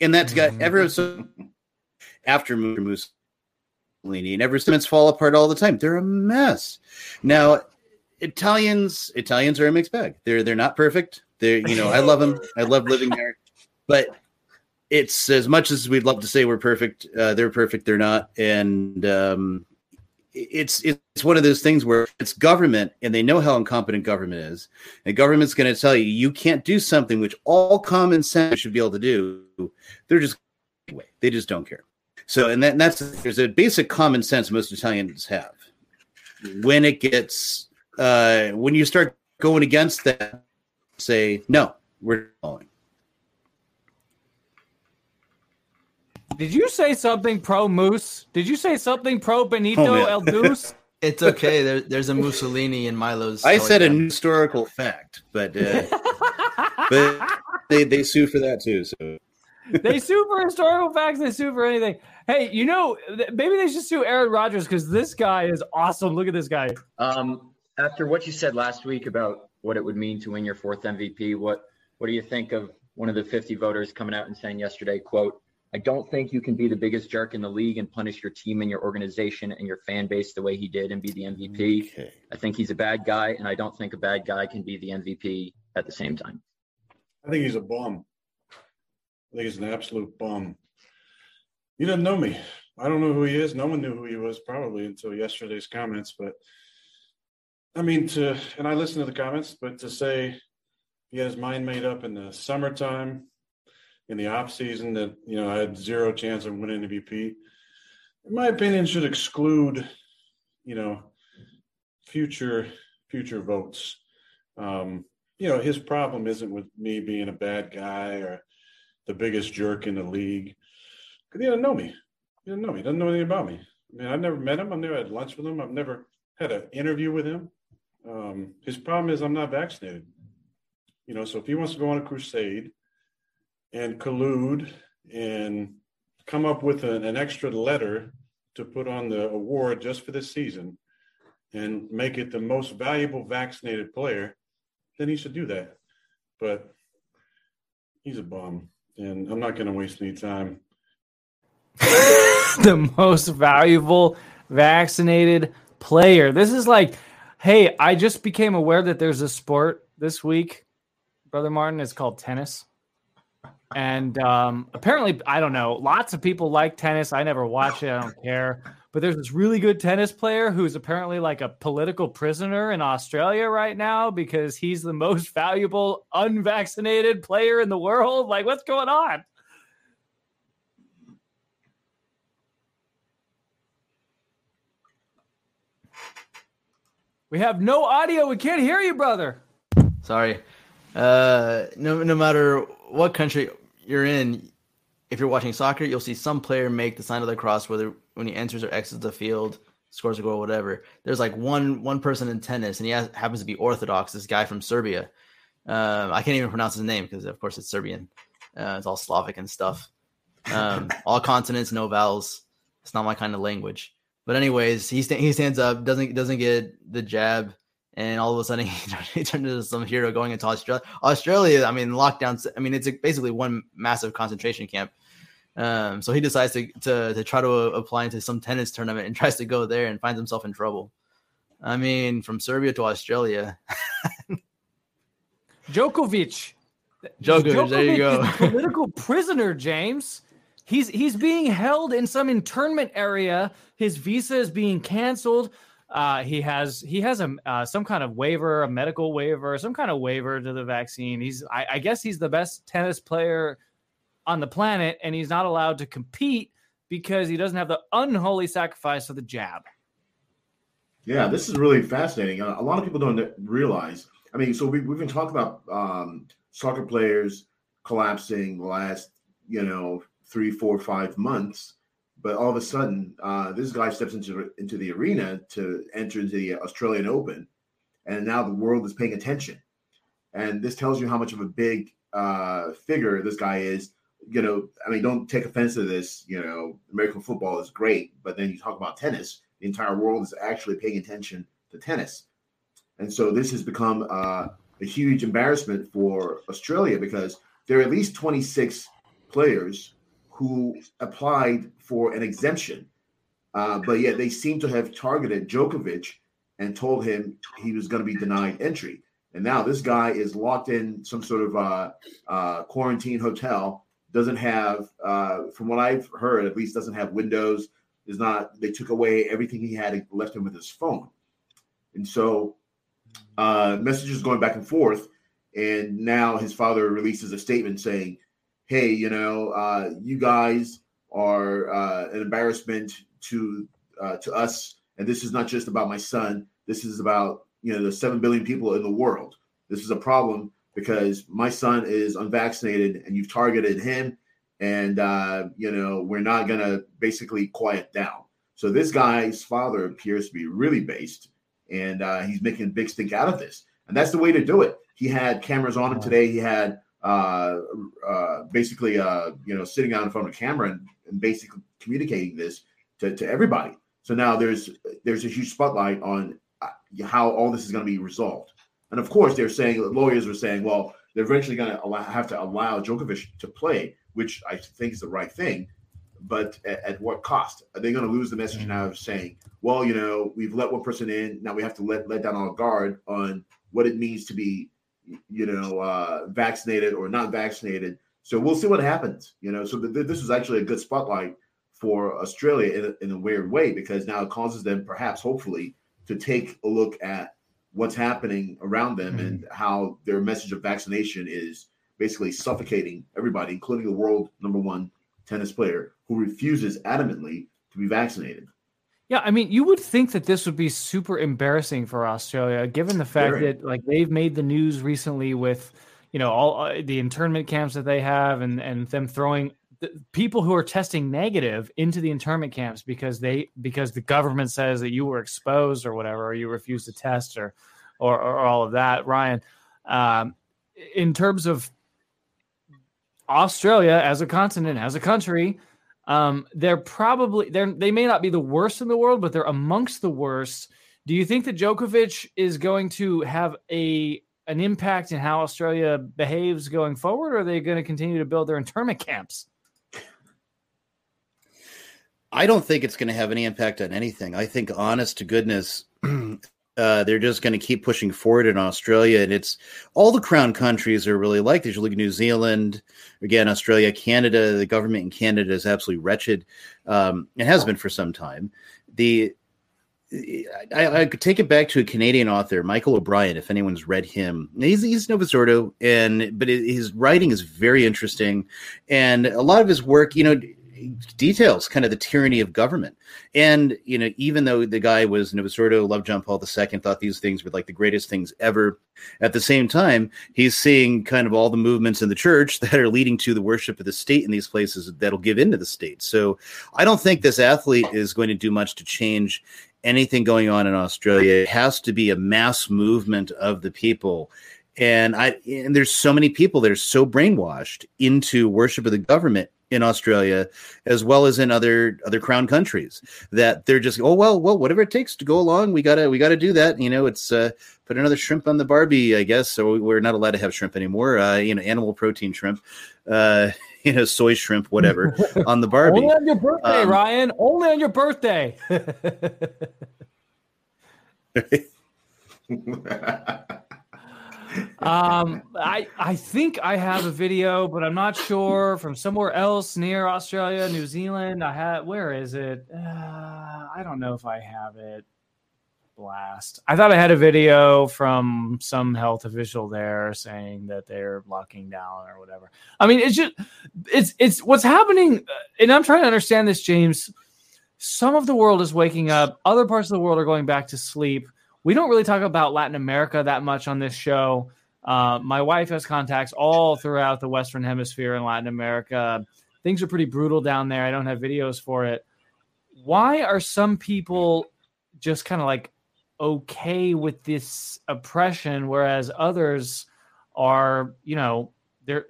and that's got mm-hmm. ever so after Mussolini, and ever since fall apart all the time. They're a mess. Now, Italians, Italians are a mixed bag. They're they're not perfect. They're you know, I love them. I love living there, but it's as much as we'd love to say we're perfect. Uh, they're perfect. They're not, and um, it's it's one of those things where it's government and they know how incompetent government is. And government's going to tell you you can't do something which all common sense should be able to do. They're just they just don't care. So and, that, and that's there's a basic common sense most italians have. When it gets uh when you start going against that say no we're following Did you say something pro Moose? Did you say something pro Benito oh, Il Duce? It's okay. There, there's a Mussolini in Milo's. I said a historical fact, but uh, but they they sue for that too. So they sue for historical facts. They sue for anything. Hey, you know, maybe they should sue Aaron Rodgers because this guy is awesome. Look at this guy. Um, after what you said last week about what it would mean to win your fourth MVP, what what do you think of one of the 50 voters coming out and saying yesterday, "quote I don't think you can be the biggest jerk in the league and punish your team and your organization and your fan base the way he did and be the MVP. Okay. I think he's a bad guy, and I don't think a bad guy can be the MVP at the same time. I think he's a bum. I think he's an absolute bum. He doesn't know me. I don't know who he is. No one knew who he was probably until yesterday's comments. But I mean, to and I listened to the comments, but to say he had his mind made up in the summertime, in the off season, that you know I had zero chance of winning MVP, in my opinion, should exclude, you know, future future votes. Um, you know, his problem isn't with me being a bad guy or the biggest jerk in the league. Because he doesn't know me. He doesn't know me. He doesn't know anything about me. I mean, I've never met him. I've never had lunch with him. I've never had an interview with him. Um, his problem is I'm not vaccinated. You know, so if he wants to go on a crusade and collude and come up with an, an extra letter to put on the award just for this season and make it the most valuable vaccinated player, then he should do that. But he's a bum, and I'm not going to waste any time. the most valuable vaccinated player. This is like, hey, I just became aware that there's a sport this week, Brother Martin. It's called tennis. And um, apparently, I don't know, lots of people like tennis. I never watch it, I don't care. But there's this really good tennis player who's apparently like a political prisoner in Australia right now because he's the most valuable unvaccinated player in the world. Like, what's going on? We have no audio. We can't hear you, brother. Sorry. Uh, no, no matter what country you're in, if you're watching soccer, you'll see some player make the sign of the cross, whether when he enters or exits the field, scores a goal, whatever. There's like one one person in tennis, and he has, happens to be Orthodox. This guy from Serbia. Um, I can't even pronounce his name because, of course, it's Serbian. Uh, it's all Slavic and stuff. Um, all consonants, no vowels. It's not my kind of language. But anyways, he st- he stands up, doesn't doesn't get the jab, and all of a sudden he, he turned into some hero going into Australia. Australia, I mean, lockdowns. I mean, it's basically one massive concentration camp. Um, so he decides to, to to try to apply into some tennis tournament and tries to go there and finds himself in trouble. I mean, from Serbia to Australia. Djokovic. Djokovic, Djokovic there you go. political prisoner, James. He's he's being held in some internment area. His visa is being canceled. Uh, he has he has a uh, some kind of waiver, a medical waiver, some kind of waiver to the vaccine. He's I, I guess he's the best tennis player on the planet, and he's not allowed to compete because he doesn't have the unholy sacrifice of the jab. Yeah, this is really fascinating. A lot of people don't realize. I mean, so we, we've been talking about um, soccer players collapsing the last, you know, three, four, five months, but all of a sudden, uh, this guy steps into into the arena to enter into the Australian Open, and now the world is paying attention, and this tells you how much of a big uh, figure this guy is you know, I mean, don't take offense to this. You know, American football is great, but then you talk about tennis, the entire world is actually paying attention to tennis. And so this has become uh, a huge embarrassment for Australia because there are at least 26 players who applied for an exemption, uh, but yet they seem to have targeted Djokovic and told him he was going to be denied entry. And now this guy is locked in some sort of uh, uh, quarantine hotel doesn't have, uh, from what I've heard, at least doesn't have Windows. Is not. They took away everything he had, left him with his phone, and so uh, messages going back and forth. And now his father releases a statement saying, "Hey, you know, uh, you guys are uh, an embarrassment to uh, to us, and this is not just about my son. This is about you know the seven billion people in the world. This is a problem because my son is unvaccinated and you've targeted him. And uh, you know we're not going to basically quiet down. So this guy's father appears to be really based and uh, he's making a big stink out of this. And that's the way to do it. He had cameras on him today. He had uh, uh, basically uh, you know sitting out in front of a camera and, and basically communicating this to, to everybody so now there's there's a huge spotlight on uh, how all this is going to be resolved and of course, they're saying lawyers are saying, well, they're eventually going to have to allow Djokovic to play, which I think is the right thing. But at, at what cost? Are they going to lose the message now of saying, well, you know, we've let one person in, now we have to let let down our guard on what it means to be, you know, uh, vaccinated or not vaccinated. So we'll see what happens. You know, so this is actually a good spotlight for Australia in a, in a weird way because now it causes them, perhaps, hopefully, to take a look at what's happening around them mm-hmm. and how their message of vaccination is basically suffocating everybody, including the world number one tennis player who refuses adamantly to be vaccinated. Yeah, I mean, you would think that this would be super embarrassing for Australia, given the fact Very. that like they've made the news recently with, you know, all uh, the internment camps that they have, and and them throwing people who are testing negative into the internment camps because they because the government says that you were exposed or whatever, or you refused to test or or, or all of that. Ryan, um, in terms of Australia as a continent, as a country, um, they're probably they're they may not be the worst in the world, but they're amongst the worst. Do you think that Djokovic is going to have a an impact in how Australia behaves going forward, or are they going to continue to build their internment camps? I don't think it's going to have any impact on anything. I think, honest to goodness, uh, they're just going to keep pushing forward in Australia, and it's all the crown countries are really like this. You look at New Zealand, again, Australia, Canada. The government in Canada is absolutely wretched. Um, it has been for some time. The I, I, could take it back to a Canadian author, Michael O'Brien. If anyone's read him, he's he's Novus Ordo, and but his writing is very interesting, and a lot of his work, you know, details kind of the tyranny of government. And, you know, even though the guy was Novus Ordo, loved John Paul II, thought these things were like the greatest things ever, at the same time, he's seeing kind of all the movements in the church that are leading to the worship of the state in these places that'll give into the state. So I don't think this athlete is going to do much to change anything going on in Australia. It has to be a mass movement of the people and I and there's so many people that are so brainwashed into worship of the government in Australia as well as in other other crown countries that they're just oh well well whatever it takes to go along we gotta we gotta do that you know it's uh, put another shrimp on the Barbie I guess. So we're not allowed to have shrimp anymore uh, you know animal protein shrimp uh, you know soy shrimp whatever on the Barbie. Only on your birthday um, Ryan. Only on your birthday. um, I I think I have a video, but I'm not sure from somewhere else near Australia, New Zealand. I had where is it? Uh, I don't know if I have it. Blast! I thought I had a video from some health official there saying that they're locking down or whatever. I mean, it's just it's it's what's happening, uh, and I'm trying to understand this, James. Some of the world is waking up. Other parts of the world are going back to sleep we don't really talk about Latin America that much on this show. Uh, my wife has contacts all throughout the Western Hemisphere in Latin America. Things are pretty brutal down there. I don't have videos for it. Why are some people just kind of like okay with this oppression, whereas others are, you know, they're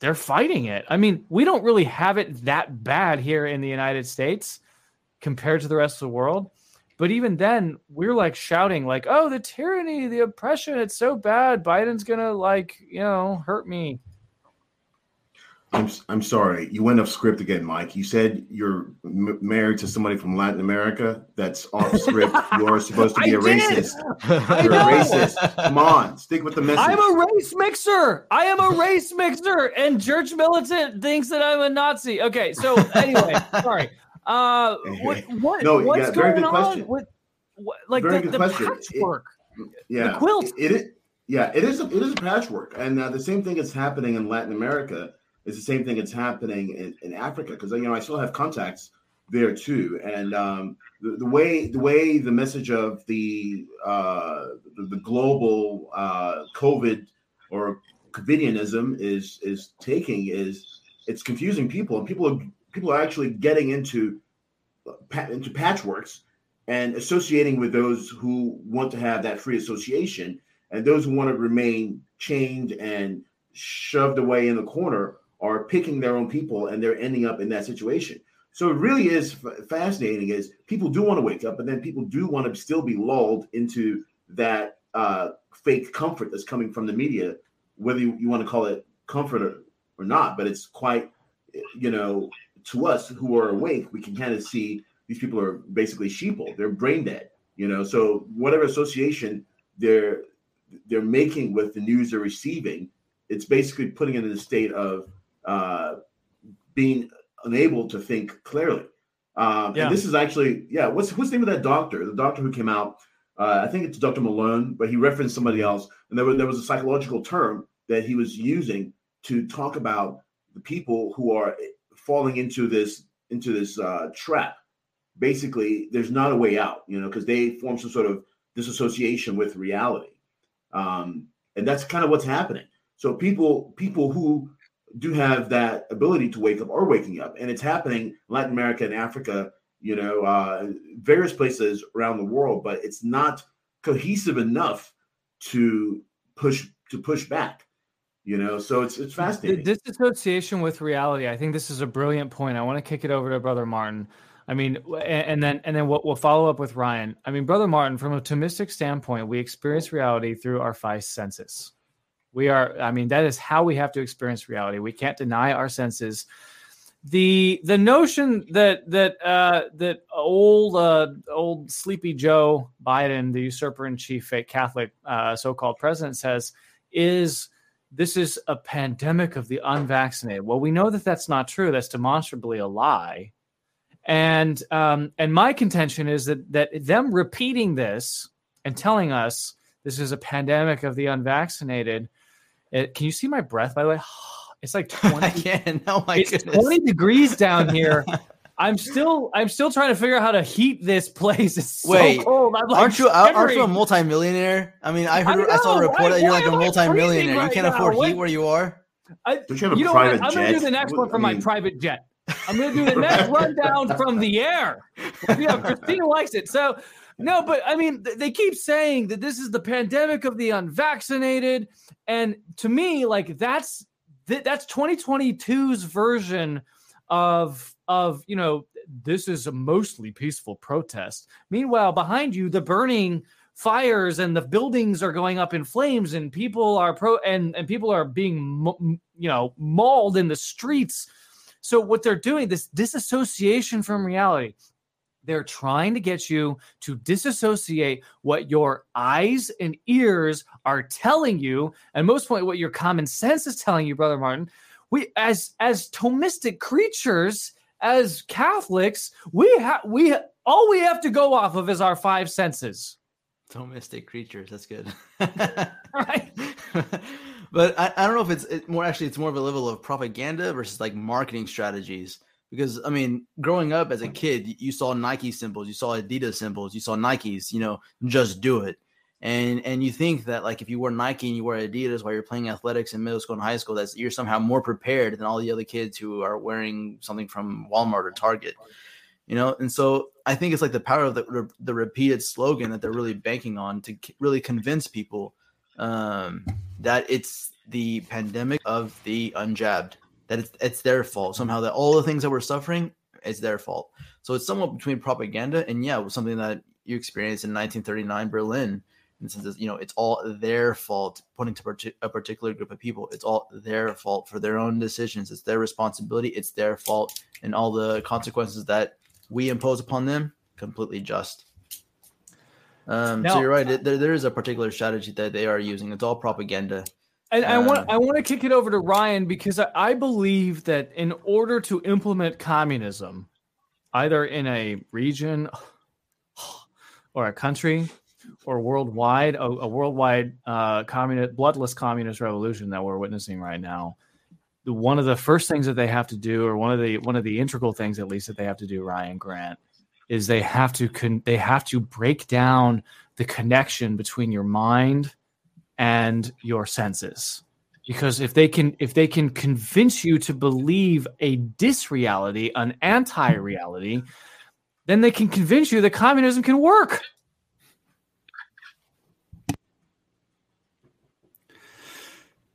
they're fighting it. I mean, we don't really have it that bad here in the United States compared to the rest of the world. But even then, we're like shouting, like, "Oh, the tyranny, the oppression, it's so bad. Biden's gonna like, you know, hurt me." I'm I'm sorry, you went off script again, Mike. You said you're m- married to somebody from Latin America. That's off script. you are supposed to be a racist. You're a racist. Come on, stick with the message. I'm a race mixer. I am a race mixer, and Church Militant thinks that I'm a Nazi. Okay, so anyway, sorry. Uh, what, what no, what's yeah, going on with what, like very the, the patchwork? It, yeah, the quilt. It, it yeah, it is. A, it is a patchwork, and uh, the same thing is happening in Latin America. Is the same thing that's happening in, in Africa because you know I still have contacts there too, and um, the, the, way the way the message of the uh, the, the global uh, COVID or COVIDianism is is taking is it's confusing people, and people are people are actually getting into into patchworks and associating with those who want to have that free association. And those who want to remain chained and shoved away in the corner are picking their own people and they're ending up in that situation. So it really is fascinating is people do want to wake up but then people do want to still be lulled into that uh, fake comfort that's coming from the media whether you, you want to call it comfort or, or not but it's quite you know to us who are awake, we can kind of see these people are basically sheeple. They're brain dead, you know. So whatever association they're they're making with the news they're receiving it's basically putting it in a state of uh, being unable to think clearly. Um, yeah. And this is actually, yeah. What's what's the name of that doctor? The doctor who came out. Uh, I think it's Dr. Malone, but he referenced somebody else, and there was there was a psychological term that he was using to talk about the people who are falling into this into this uh, trap. Basically, there's not a way out, you know, because they form some sort of disassociation with reality, um, and that's kind of what's happening. So people people who do have that ability to wake up are waking up, and it's happening Latin America and Africa, you know, uh, various places around the world, but it's not cohesive enough to push to push back you know? So it's it's fascinating. the disassociation with reality i think this is a brilliant point. I want to kick it over to brother martin. I mean and, then and then we'll, we'll, follow up with ryan. I mean brother martin from a thomistic standpoint we experience reality through our five senses. We are i mean that is how we have to experience reality. We can't deny our senses. The the notion that that uh that old uh old sleepy joe biden the usurper in chief fake catholic uh so-called president says is this is a pandemic of the unvaccinated. Well, we know that that's not true. That's demonstrably a lie. And um, and my contention is that that them repeating this and telling us this is a pandemic of the unvaccinated. It, can you see my breath? By the way, it's like twenty. I can. Oh my it's goodness. twenty degrees down here. I'm still I'm still trying to figure out how to heat this place. It's so Wait, cold. Like aren't you shivering. aren't you a multimillionaire? I mean, I heard I, I saw a report that you're like a multimillionaire. Right you can't now? afford what? heat where you are. I, Don't you have a you know private what? I'm gonna do the next one from mean... my private jet. I'm gonna do the next rundown from the air. Yeah, Christina likes it. So no, but I mean, they keep saying that this is the pandemic of the unvaccinated, and to me, like that's that's 2022's version of of you know this is a mostly peaceful protest. Meanwhile behind you the burning fires and the buildings are going up in flames and people are pro and and people are being you know mauled in the streets. So what they're doing this disassociation from reality they're trying to get you to disassociate what your eyes and ears are telling you. And most point what your common sense is telling you brother martin we as as Thomistic creatures, as Catholics, we have we all we have to go off of is our five senses. Thomistic creatures, that's good. right. but I, I don't know if it's it more actually it's more of a level of propaganda versus like marketing strategies because I mean, growing up as a kid, you saw Nike symbols, you saw Adidas symbols, you saw Nikes, you know, just do it and and you think that like if you wear Nike and you wear Adidas while you're playing athletics in middle school and high school, that's you're somehow more prepared than all the other kids who are wearing something from Walmart or Target, you know. And so I think it's like the power of the the repeated slogan that they're really banking on to really convince people um, that it's the pandemic of the unjabbed, that it's it's their fault somehow that all the things that we're suffering is their fault. So it's somewhat between propaganda and yeah, something that you experienced in 1939 Berlin and since you know it's all their fault pointing to a particular group of people it's all their fault for their own decisions. It's their responsibility. It's their fault. And all the consequences that we impose upon them completely just. Um, now, so you're right. There, there is a particular strategy that they are using. It's all propaganda. And I want um, I want to kick it over to Ryan because I, I believe that in order to implement communism, either in a region or a country, or worldwide, a, a worldwide uh, communist, bloodless communist revolution that we're witnessing right now, one of the first things that they have to do, or one of the one of the integral things at least that they have to do, Ryan Grant, is they have to con- they have to break down the connection between your mind and your senses. Because if they can if they can convince you to believe a disreality an anti-reality then they can convince you that communism can work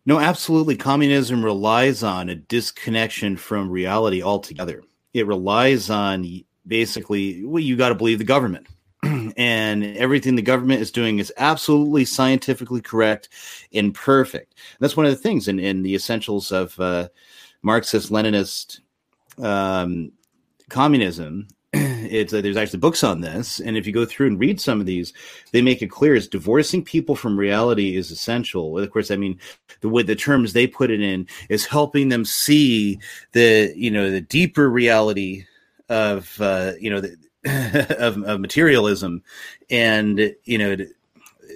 No, absolutely. Communism relies on a disconnection from reality altogether. It relies on basically, well, you got to believe the government. and everything the government is doing is absolutely scientifically correct and perfect. That's one of the things in, in the essentials of uh, Marxist Leninist um, communism it's uh, there's actually books on this, and if you go through and read some of these, they make it clear is divorcing people from reality is essential. Of course, I mean the way the terms they put it in is helping them see the you know the deeper reality of uh, you know the, of, of materialism, and you know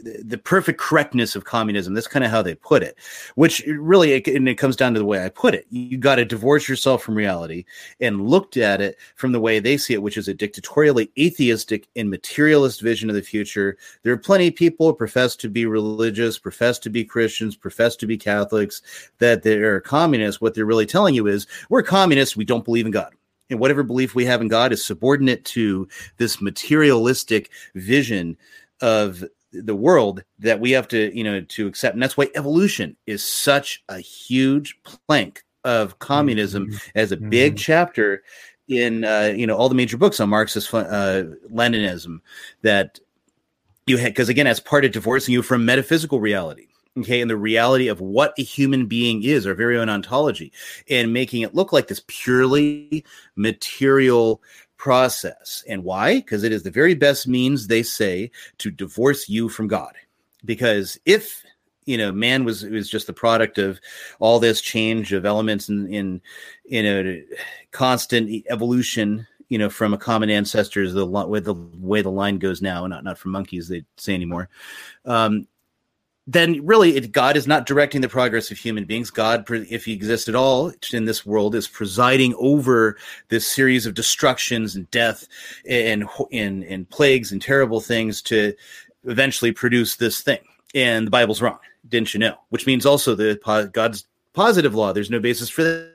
the perfect correctness of communism. That's kind of how they put it, which really, and it comes down to the way I put it. You got to divorce yourself from reality and looked at it from the way they see it, which is a dictatorially atheistic and materialist vision of the future. There are plenty of people who profess to be religious, profess to be Christians, profess to be Catholics, that they're communists. What they're really telling you is we're communists, we don't believe in God and whatever belief we have in God is subordinate to this materialistic vision of the world that we have to you know to accept and that's why evolution is such a huge plank of communism mm-hmm. as a big mm-hmm. chapter in uh, you know all the major books on marxist uh, leninism that you had because again as part of divorcing you from metaphysical reality okay and the reality of what a human being is our very own ontology and making it look like this purely material process. And why? Because it is the very best means, they say, to divorce you from God. Because if you know man was was just the product of all this change of elements in in you know constant evolution you know from a common ancestors the with the way the line goes now not not from monkeys they say anymore um then really it, God is not directing the progress of human beings. God, if he exists at all in this world, is presiding over this series of destructions and death and, and, and plagues and terrible things to eventually produce this thing. And the Bible's wrong. Didn't you know? Which means also that God's positive law, there's no basis for that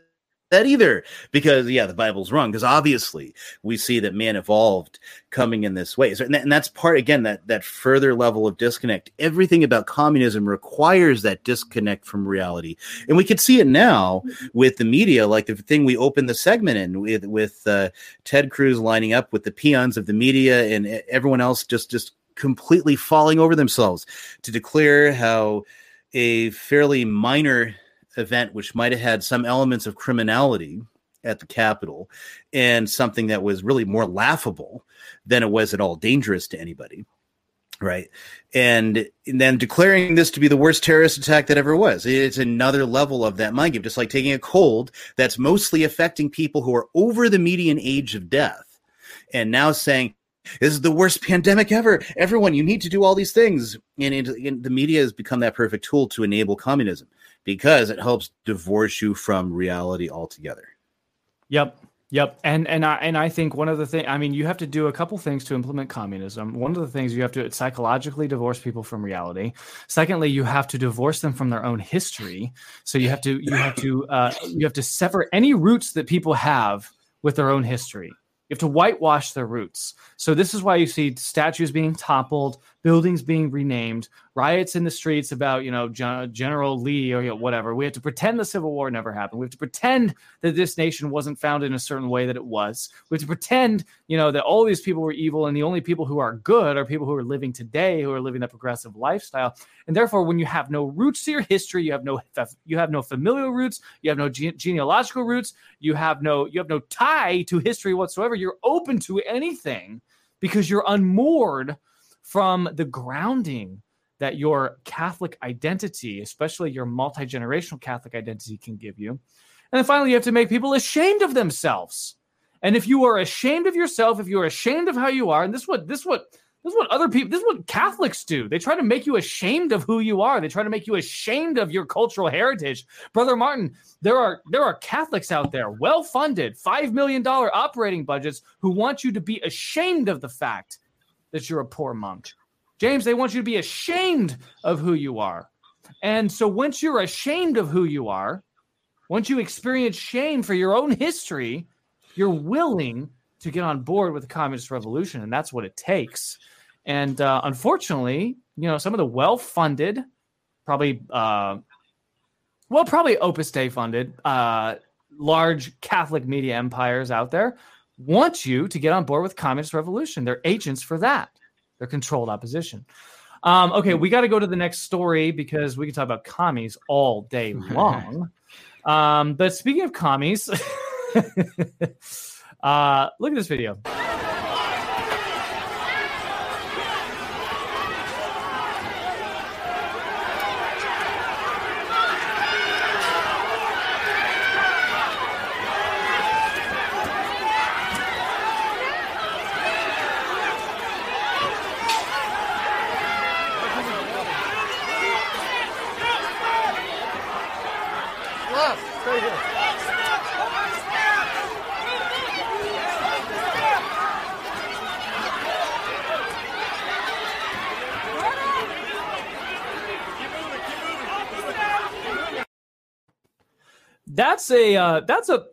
that either because yeah the bible's wrong because obviously we see that man evolved coming in this way. So, and, that, and, that's part again that that further level of disconnect. Everything about communism requires that disconnect from reality. And we could see it now with the media like the thing we opened the segment in with with uh, ted cruz lining up with the peons of the media and everyone else just just completely falling over themselves to declare how a fairly minor event which might have had some elements of criminality at the Capitol and something that was really more laughable than it was at all dangerous to anybody. Right. And, and, then declaring this to be the worst terrorist attack that ever was. It's another level of that mind game, just like taking a cold that's mostly affecting people who are over the median age of death and now saying, this is the worst pandemic ever. Everyone, you need to do all these things. And, and the media has become that perfect tool to enable communism because it helps divorce you from reality altogether. Yep. Yep, and and I and I think one of the things I mean you have to do a couple things to implement communism. One of the things you have to psychologically divorce people from reality. Secondly, you have to divorce them from their own history. So you have to you have to uh, you have to sever any roots that people have with their own history. You have to whitewash their roots. So this is why you see statues being toppled, buildings being renamed, riots in the streets about you know General Lee or you know, whatever. We have to pretend the Civil War never happened. We have to pretend that this nation wasn't founded in a certain way that it was. We have to pretend you know that all these people were evil and the only people who are good are people who are living today, who are living that progressive lifestyle. And therefore, when you have no roots to your history, you have no you have no familial roots, you have no gene- genealogical roots, you have no you have no tie to history whatsoever. You're open to anything because you're unmoored from the grounding that your Catholic identity, especially your multi generational Catholic identity, can give you. And then finally, you have to make people ashamed of themselves. And if you are ashamed of yourself, if you are ashamed of how you are, and this is what this is what this is what other people, this is what Catholics do. They try to make you ashamed of who you are. They try to make you ashamed of your cultural heritage. Brother Martin, there are there are Catholics out there, well-funded, five million dollar operating budgets, who want you to be ashamed of the fact that you're a poor monk. James, they want you to be ashamed of who you are. And so once you're ashamed of who you are, once you experience shame for your own history, you're willing to get on board with the communist revolution. And that's what it takes. And uh, unfortunately, you know, some of the well funded, probably, uh, well, probably Opus Dei funded, uh, large Catholic media empires out there want you to get on board with communist revolution. They're agents for that. They're controlled opposition. Um, okay, we got to go to the next story because we can talk about commies all day long. um, but speaking of commies, uh, look at this video. Stop. Very good. That's a uh, that's a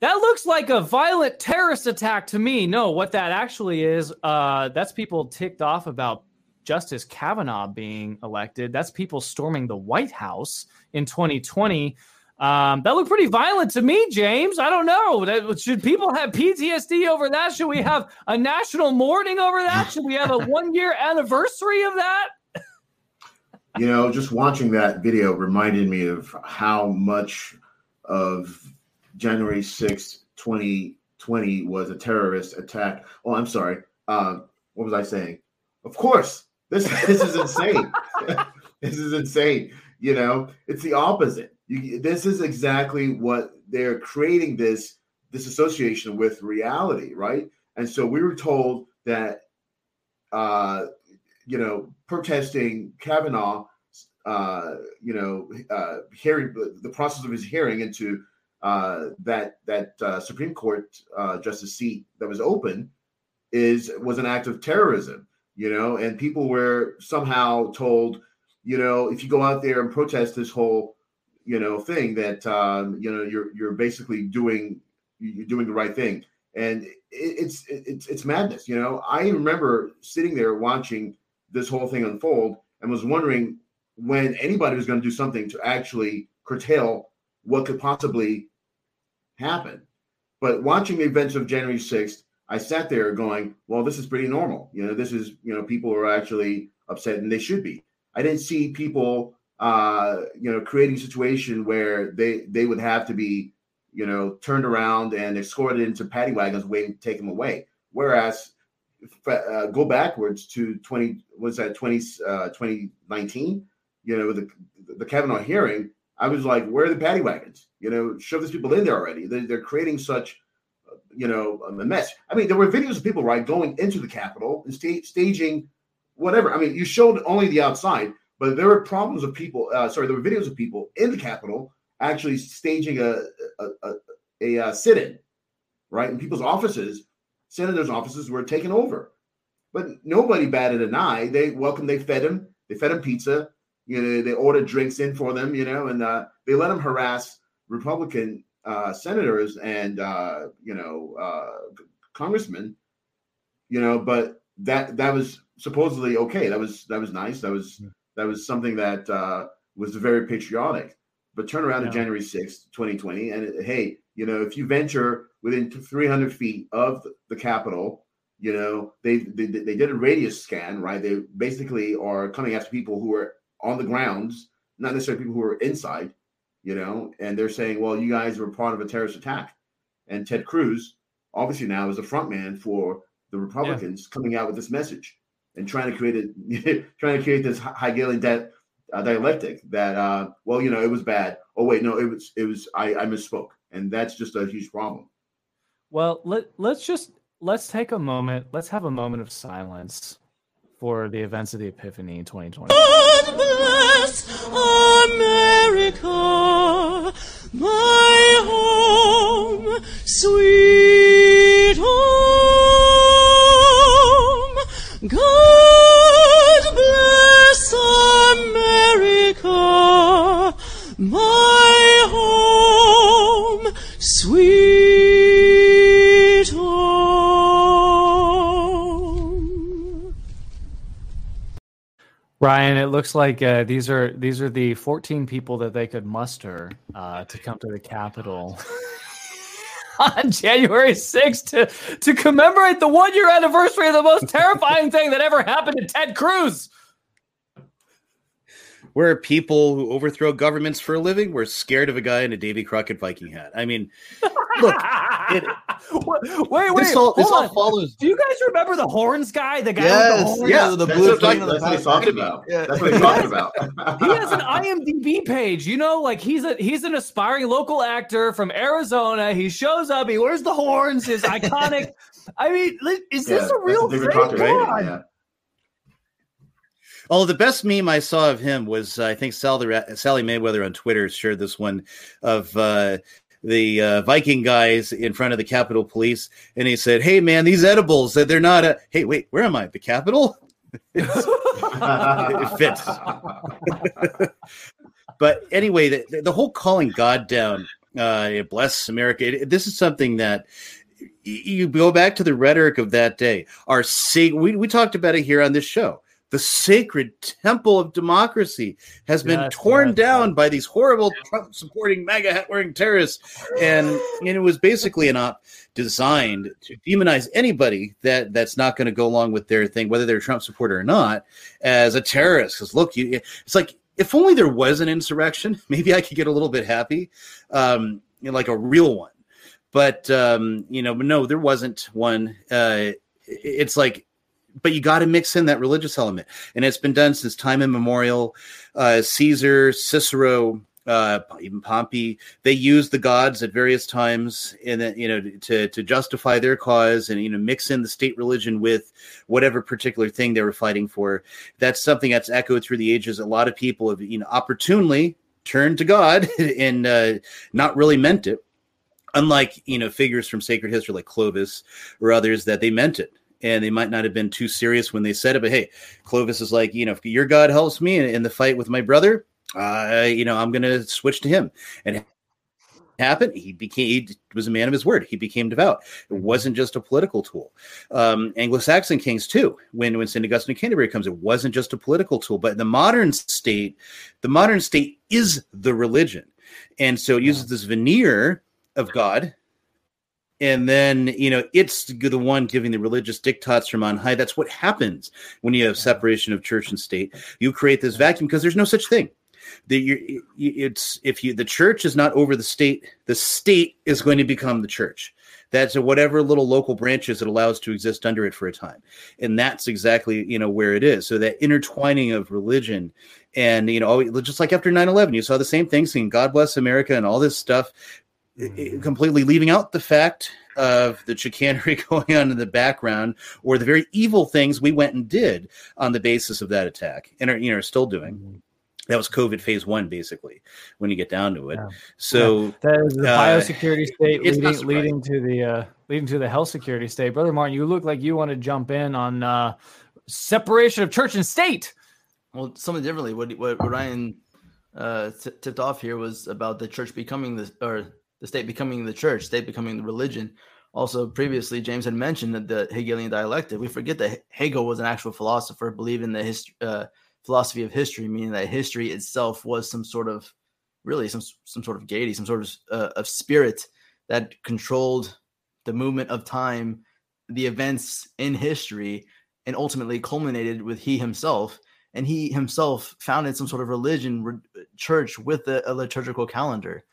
that looks like a violent terrorist attack to me. No, what that actually is, uh, that's people ticked off about Justice Kavanaugh being elected. That's people storming the White House in 2020. Um, that looked pretty violent to me, James. I don't know. That, should people have PTSD over that? Should we have a national mourning over that? Should we have a one year anniversary of that? you know, just watching that video reminded me of how much of January 6th, 2020 was a terrorist attack. Oh, I'm sorry. Uh, what was I saying? Of course. This this is insane. this is insane. You know, it's the opposite. You, this is exactly what they're creating this this association with reality, right? And so we were told that uh, you know, protesting Kavanaugh, uh, you know, uh, hearing the process of his hearing into uh, that that uh, Supreme Court uh, justice seat that was open is was an act of terrorism, you know, and people were somehow told, you know, if you go out there and protest this whole, you know, thing that um, you know you're you're basically doing you're doing the right thing, and it, it's it's it's madness, you know. I remember sitting there watching this whole thing unfold and was wondering when anybody was going to do something to actually curtail what could possibly happen. But watching the events of January 6th, I sat there going, well, this is pretty normal. You know, this is, you know, people are actually upset and they should be. I didn't see people, uh, you know, creating a situation where they, they would have to be, you know, turned around and escorted into paddy wagons waiting to take them away. Whereas, uh, go backwards to 20, was that 20, uh, 2019, you know, the, the Kavanaugh hearing, I was like, where are the paddy wagons? You know, shove these people in there already. They're, they're creating such, uh, you know, um, a mess. I mean, there were videos of people, right, going into the Capitol and sta- staging whatever. I mean, you showed only the outside, but there were problems of people. Uh, sorry, there were videos of people in the Capitol actually staging a a, a, a, a sit-in, right, in people's offices. Senators' offices were taken over, but nobody batted an eye. They welcomed. They fed him. They fed him pizza. You know, they ordered drinks in for them. You know, and uh, they let them harass Republican uh, senators and uh, you know uh, congressmen. You know, but that that was supposedly okay. That was that was nice. That was that was something that uh, was very patriotic. But turn around yeah. to January sixth, 2020, and hey, you know, if you venture within 300 feet of the Capitol, you know, they, they they did a radius scan, right? They basically are coming after people who are on the grounds, not necessarily people who are inside, you know, and they're saying, well, you guys were part of a terrorist attack. And Ted Cruz, obviously now, is the front man for the Republicans yeah. coming out with this message and trying to create a trying to create this Hegelian de- uh, dialectic that uh, well, you know, it was bad. Oh wait, no, it was it was I, I misspoke, and that's just a huge problem. Well, let let's just let's take a moment. Let's have a moment of silence for the events of the Epiphany in 2020. God bless America, my home, sweet home. God bless America, my home, sweet Ryan, it looks like uh, these are these are the 14 people that they could muster uh, to come to the Capitol on January 6th to, to commemorate the one year anniversary of the most terrifying thing that ever happened to Ted Cruz. Where people who overthrow governments for a living We're scared of a guy in a Davy Crockett Viking hat. I mean, look, it, wait, wait, this all, this all follows. Do you guys remember the horns guy? The guy yes, with the horns? Yeah, the that's blue. What, that's what he's talking about. Yeah. That's what he's talking about. he has an IMDb page. You know, like he's a he's an aspiring local actor from Arizona. He shows up. He wears the horns. His iconic. I mean, is this yeah, a real thing? Right? Yeah. Oh, the best meme I saw of him was uh, I think Sally, Sally Mayweather on Twitter shared this one of uh, the uh, Viking guys in front of the Capitol Police, and he said, "Hey, man, these edibles that they're not a. Hey, wait, where am I? The Capitol? it fits." but anyway, the, the whole calling God down, uh, bless America. It, this is something that you go back to the rhetoric of that day. Our sig- we we talked about it here on this show the sacred temple of democracy has been yes, torn yes, down yes. by these horrible Trump supporting MAGA hat wearing terrorists. And, and it was basically an op designed to demonize anybody that that's not going to go along with their thing, whether they're a Trump supporter or not, as a terrorist. Because look, you, it's like if only there was an insurrection, maybe I could get a little bit happy, um, you know, like a real one. But um, you know, no, there wasn't one. Uh, it's like but you got to mix in that religious element, and it's been done since time immemorial. Uh, Caesar, Cicero, uh, even Pompey, they used the gods at various times the, you know to to justify their cause and you know mix in the state religion with whatever particular thing they were fighting for. That's something that's echoed through the ages. A lot of people have you know opportunely turned to God and uh, not really meant it. Unlike you know figures from sacred history like Clovis or others that they meant it and they might not have been too serious when they said it. But hey, Clovis is like, you know, if your God helps me in, in the fight with my brother, uh, you know, I'm going to switch to him. And happened. He became he was a man of his word. He became devout. It wasn't just a political tool. Um, anglo-saxon kings too when when st augustine of canterbury comes it wasn't just a political tool but the modern state the modern state is the religion. And so it uses this veneer of god and then you know it's the one giving the religious diktats from on high. That's what happens when you have separation of church and state. You create this vacuum because there's no such thing. The, it's if you the church is not over the state the state is going to become the church. That's whatever little local branches it allows to exist under it for a time. And that's exactly you know where it is. So that intertwining of religion and you know just like after 9-11 you saw the same thing saying god bless america and all this stuff mm-hmm. completely leaving out the fact of the chicanery going on in the background or the very evil things we went and did on the basis of that attack and are you know are still doing. Mm-hmm. That was COVID phase one, basically, when you get down to it. Yeah. So yeah. that is the uh, biosecurity state leading, leading to the uh, leading to the health security state. Brother Martin, you look like you want to jump in on uh, separation of church and state. Well, something differently. What what Ryan uh, t- tipped off here was about the church becoming the or the state becoming the church, state becoming the religion. Also, previously, James had mentioned that the Hegelian dialectic. We forget that Hegel was an actual philosopher, believed in the hist- uh, philosophy of history, meaning that history itself was some sort of, really, some some sort of gaiety, some sort of uh, of spirit that controlled the movement of time, the events in history, and ultimately culminated with he himself. And he himself founded some sort of religion, church with a, a liturgical calendar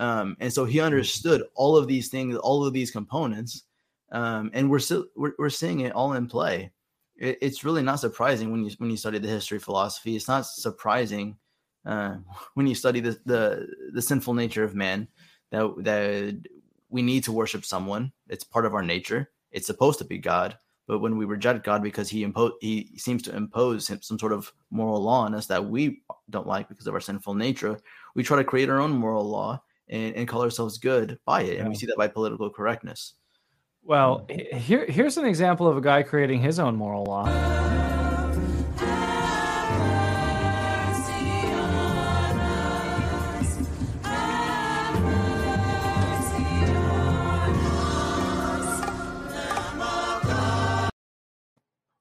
um, and so he understood all of these things, all of these components, um, and we're still we're, we're seeing it all in play. It, it's really not surprising when you when you study the history of philosophy. It's not surprising uh, when you study the, the the sinful nature of man that that we need to worship someone. It's part of our nature. It's supposed to be God. But when we reject God because he impose he seems to impose some sort of moral law on us that we don't like because of our sinful nature, we try to create our own moral law and, and call ourselves good by it. And we see that by political correctness. Well, hmm. here, here's an example of a guy creating his own moral law.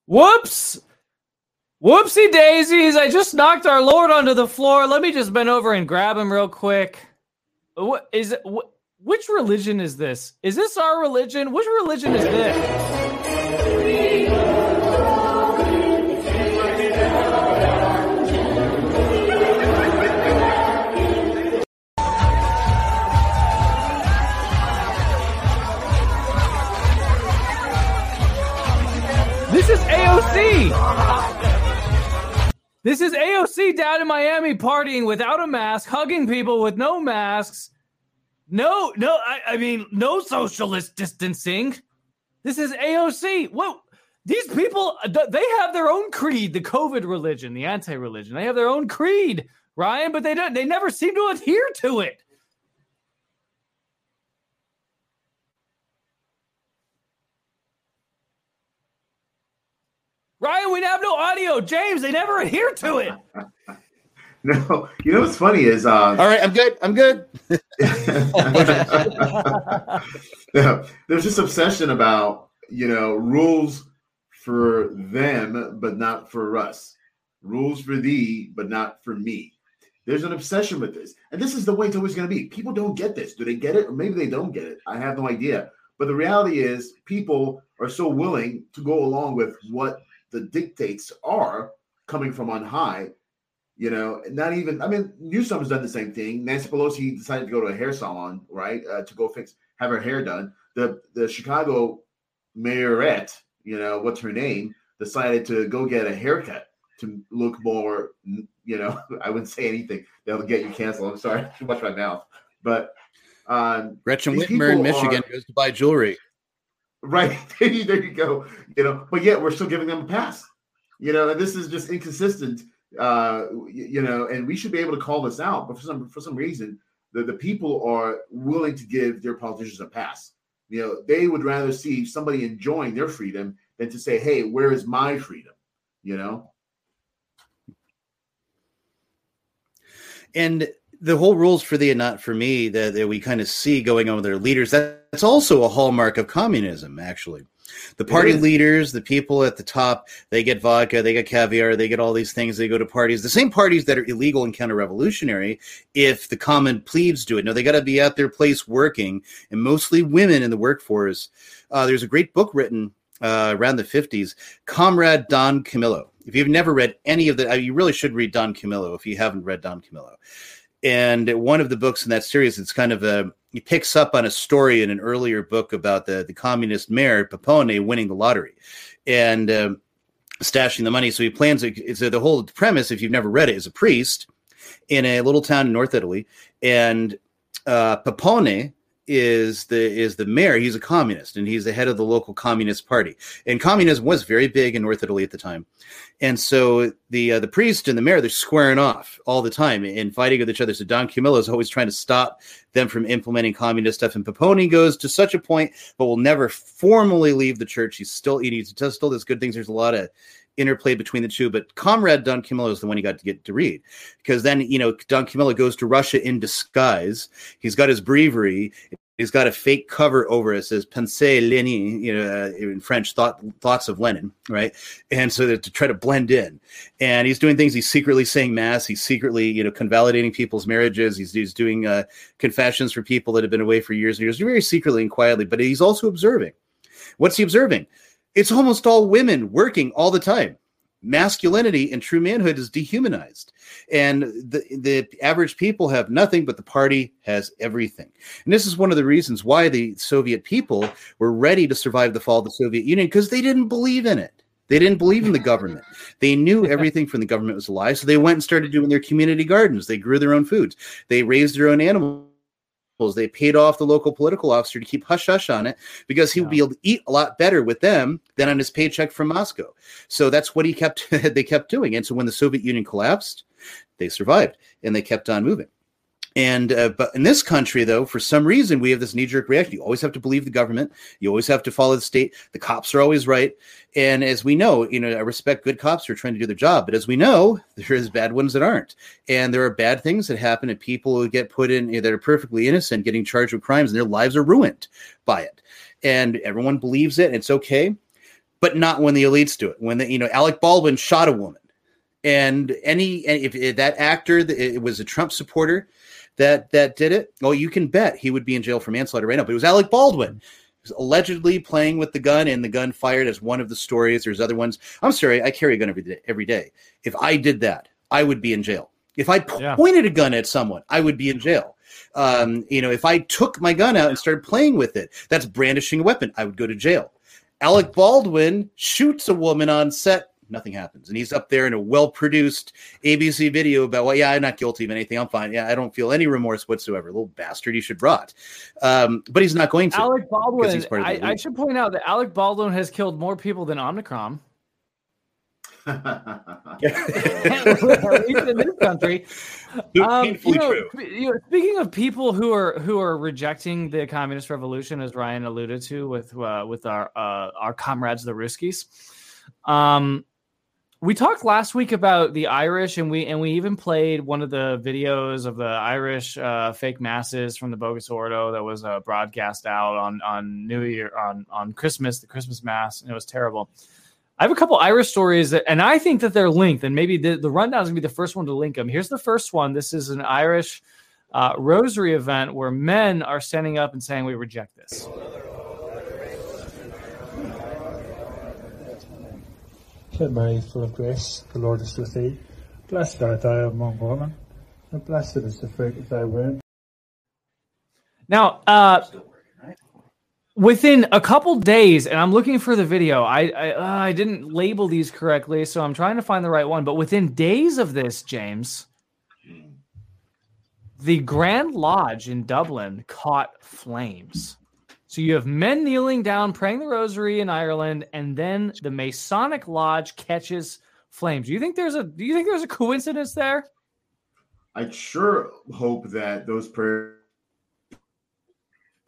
Whoops! Whoopsie daisies! I just knocked our Lord onto the floor. Let me just bend over and grab him real quick. What is it? What, which religion is this? Is this our religion? Which religion is? This This is AOC down in Miami partying without a mask, hugging people with no masks. No, no, I, I mean, no socialist distancing. This is AOC. What? these people they have their own creed, the COVID religion, the anti-religion. They have their own creed, Ryan, but they don't they never seem to adhere to it. Ryan, we have no audio. James, they never adhere to it. No, you know what's funny is uh, all right. I'm good. I'm good. yeah, there's this obsession about you know rules for them, but not for us. Rules for thee, but not for me. There's an obsession with this, and this is the way it's always going to be. People don't get this. Do they get it, or maybe they don't get it? I have no idea. But the reality is, people are so willing to go along with what the dictates are coming from on high. You know, not even. I mean, Newsom has done the same thing. Nancy Pelosi decided to go to a hair salon, right, uh, to go fix, have her hair done. The the Chicago mayorette, you know, what's her name, decided to go get a haircut to look more. You know, I wouldn't say anything that'll get you canceled. I'm sorry, too much my mouth. But um, Gretchen Whitmer in Michigan are, goes to buy jewelry. Right. there you go. You know, but yet we're still giving them a pass. You know, and this is just inconsistent. Uh, you know, and we should be able to call this out. But for some for some reason, the, the people are willing to give their politicians a pass. You know, they would rather see somebody enjoying their freedom than to say, "Hey, where is my freedom?" You know. And the whole rules for thee and not for me that, that we kind of see going on with their leaders that, that's also a hallmark of communism actually. The party leaders the people at the top they get vodka they get caviar they get all these things they go to parties the same parties that are illegal and counter-revolutionary if the common plebes do it. No they got to be at their place working and mostly women in the workforce. Uh, there's a great book written uh, around the 50s comrade don camillo. If you've never read any of the uh, you really should read don camillo if you haven't read don camillo and one of the books in that series it's kind of a he picks up on a story in an earlier book about the the communist mayor Peppone winning the lottery and um, stashing the money. So he plans it's the whole premise if you've never read it is a priest in a little town in north italy and uh, Peppone is the is the mayor. He's a communist, and he's the head of the local communist party. And communism was very big in North Italy at the time. And so the uh, the priest and the mayor they're squaring off all the time and fighting with each other. So Don Camillo is always trying to stop them from implementing communist stuff. And Peppone goes to such a point, but will never formally leave the church. He's still he still does good things. There's a lot of interplay between the two. But Comrade Don Camillo is the one he got to get to read because then you know Don Camillo goes to Russia in disguise. He's got his breviary. He's got a fake cover over it. says "Pensée Lenin," you know, uh, in French, thought, thoughts of Lenin, right? And so to try to blend in, and he's doing things. He's secretly saying mass. He's secretly, you know, convalidating people's marriages. He's, he's doing uh, confessions for people that have been away for years and years, very secretly and quietly. But he's also observing. What's he observing? It's almost all women working all the time. Masculinity and true manhood is dehumanized, and the the average people have nothing, but the party has everything. And this is one of the reasons why the Soviet people were ready to survive the fall of the Soviet Union because they didn't believe in it. They didn't believe in the government. They knew everything from the government was a lie. So they went and started doing their community gardens. They grew their own foods. They raised their own animals they paid off the local political officer to keep hush hush on it because he would be able to eat a lot better with them than on his paycheck from Moscow. So that's what he kept. they kept doing, and so when the Soviet Union collapsed, they survived and they kept on moving. And uh, but in this country, though, for some reason, we have this knee jerk reaction. You always have to believe the government. You always have to follow the state. The cops are always right. And as we know, you know, I respect good cops who are trying to do their job. But as we know, there is bad ones that aren't. And there are bad things that happen, and people who get put in that are perfectly innocent getting charged with crimes, and their lives are ruined by it. And everyone believes it. And it's okay, but not when the elites do it. When the you know Alec Baldwin shot a woman, and any if, if that actor it was a Trump supporter that that did it, oh, you can bet he would be in jail for manslaughter right now. But it was Alec Baldwin was allegedly playing with the gun and the gun fired as one of the stories. There's other ones. I'm sorry, I carry a gun every day. Every day. If I did that, I would be in jail. If I pointed a gun at someone, I would be in jail. Um, you know, if I took my gun out and started playing with it, that's brandishing a weapon. I would go to jail. Alec Baldwin shoots a woman on set nothing happens. And he's up there in a well produced ABC video about, well, yeah, I'm not guilty of anything. I'm fine. Yeah, I don't feel any remorse whatsoever. Little bastard, he should rot. Um, but he's not going to. Alec Baldwin. I, I, should point out that Alec Baldwin has killed more people than Omicron. in this country. Um, you know, you know, speaking of people who are who are rejecting the communist revolution, as Ryan alluded to with uh, with our uh, our comrades the Ruskies, um, we talked last week about the Irish, and we and we even played one of the videos of the Irish uh, fake masses from the Bogus Ordo that was uh, broadcast out on on New Year on on Christmas, the Christmas mass, and it was terrible. I have a couple Irish stories, that, and I think that they're linked, and maybe the, the rundown is gonna be the first one to link them. Here's the first one. This is an Irish uh, rosary event where men are standing up and saying, "We reject this." Hail Mary, full of grace, the Lord is with thee. Blessed art thou among women, and blessed is the fruit of thy womb. Now, uh, within a couple days, and I'm looking for the video. I I, uh, I didn't label these correctly, so I'm trying to find the right one. But within days of this, James, the Grand Lodge in Dublin caught flames. So you have men kneeling down, praying the rosary in Ireland, and then the Masonic Lodge catches flames. Do you think there's a do you think there's a coincidence there? I sure hope that those prayers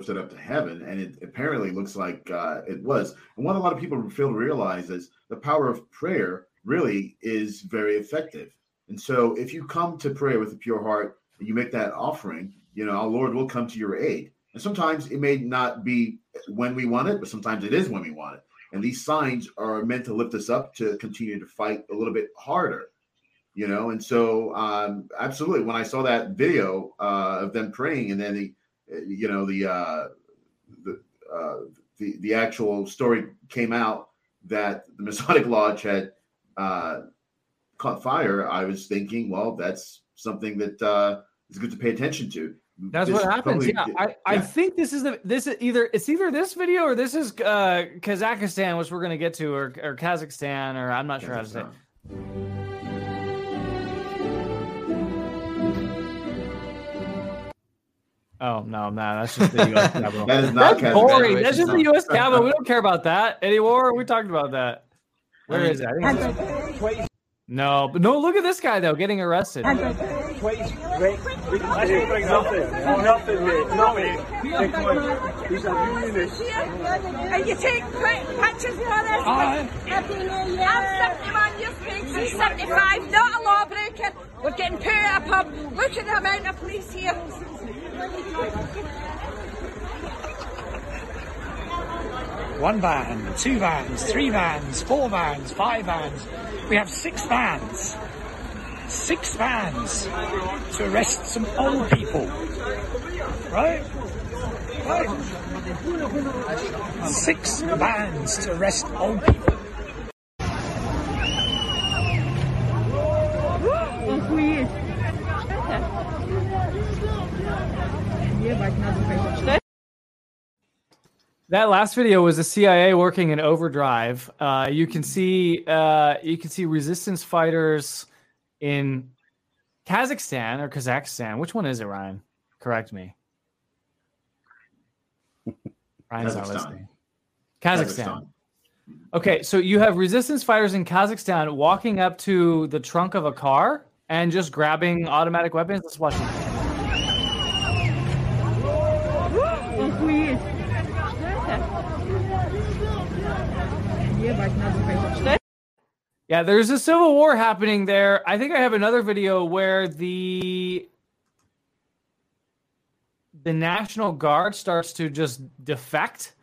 it up to heaven, and it apparently looks like uh, it was. And what a lot of people fail to realize is the power of prayer really is very effective. And so, if you come to prayer with a pure heart and you make that offering, you know, our Lord will come to your aid. And sometimes it may not be when we want it, but sometimes it is when we want it. And these signs are meant to lift us up to continue to fight a little bit harder, you know. And so, um, absolutely, when I saw that video uh, of them praying, and then the you know the uh, the, uh, the the actual story came out that the Masonic Lodge had uh, caught fire, I was thinking, well, that's something that uh, is good to pay attention to. That's what happens. Probably, yeah, I, yeah. I think this is the this is either it's either this video or this is uh, Kazakhstan, which we're going to get to, or, or Kazakhstan, or I'm not sure how to say. Oh no, no, that's just the U.S. Capitol. that is not that's boring. That's just the U.S. Capitol. We don't care about that anymore. We talked about that. Where is that? No, but no. Look at this guy though, getting arrested. Wait wait nothing. Nothing mate. And you take pictures for us. I'm 71 years She's 75, not a lawbreaker. We're getting put up. Look at the amount of police here. One van, two vans, three vans, four vans, five vans. We have six vans. Six vans to arrest some old people. Right? Right. Six vans to arrest old people. That last video was the CIA working in overdrive. Uh, you can see uh, you can see resistance fighters in Kazakhstan or Kazakhstan. Which one is it, Ryan? Correct me. Ryan's not listening. Kazakhstan. Kazakhstan. Okay, so you have resistance fighters in Kazakhstan walking up to the trunk of a car and just grabbing automatic weapons. Let's watch it. Yeah, there's a civil war happening there. I think I have another video where the the National Guard starts to just defect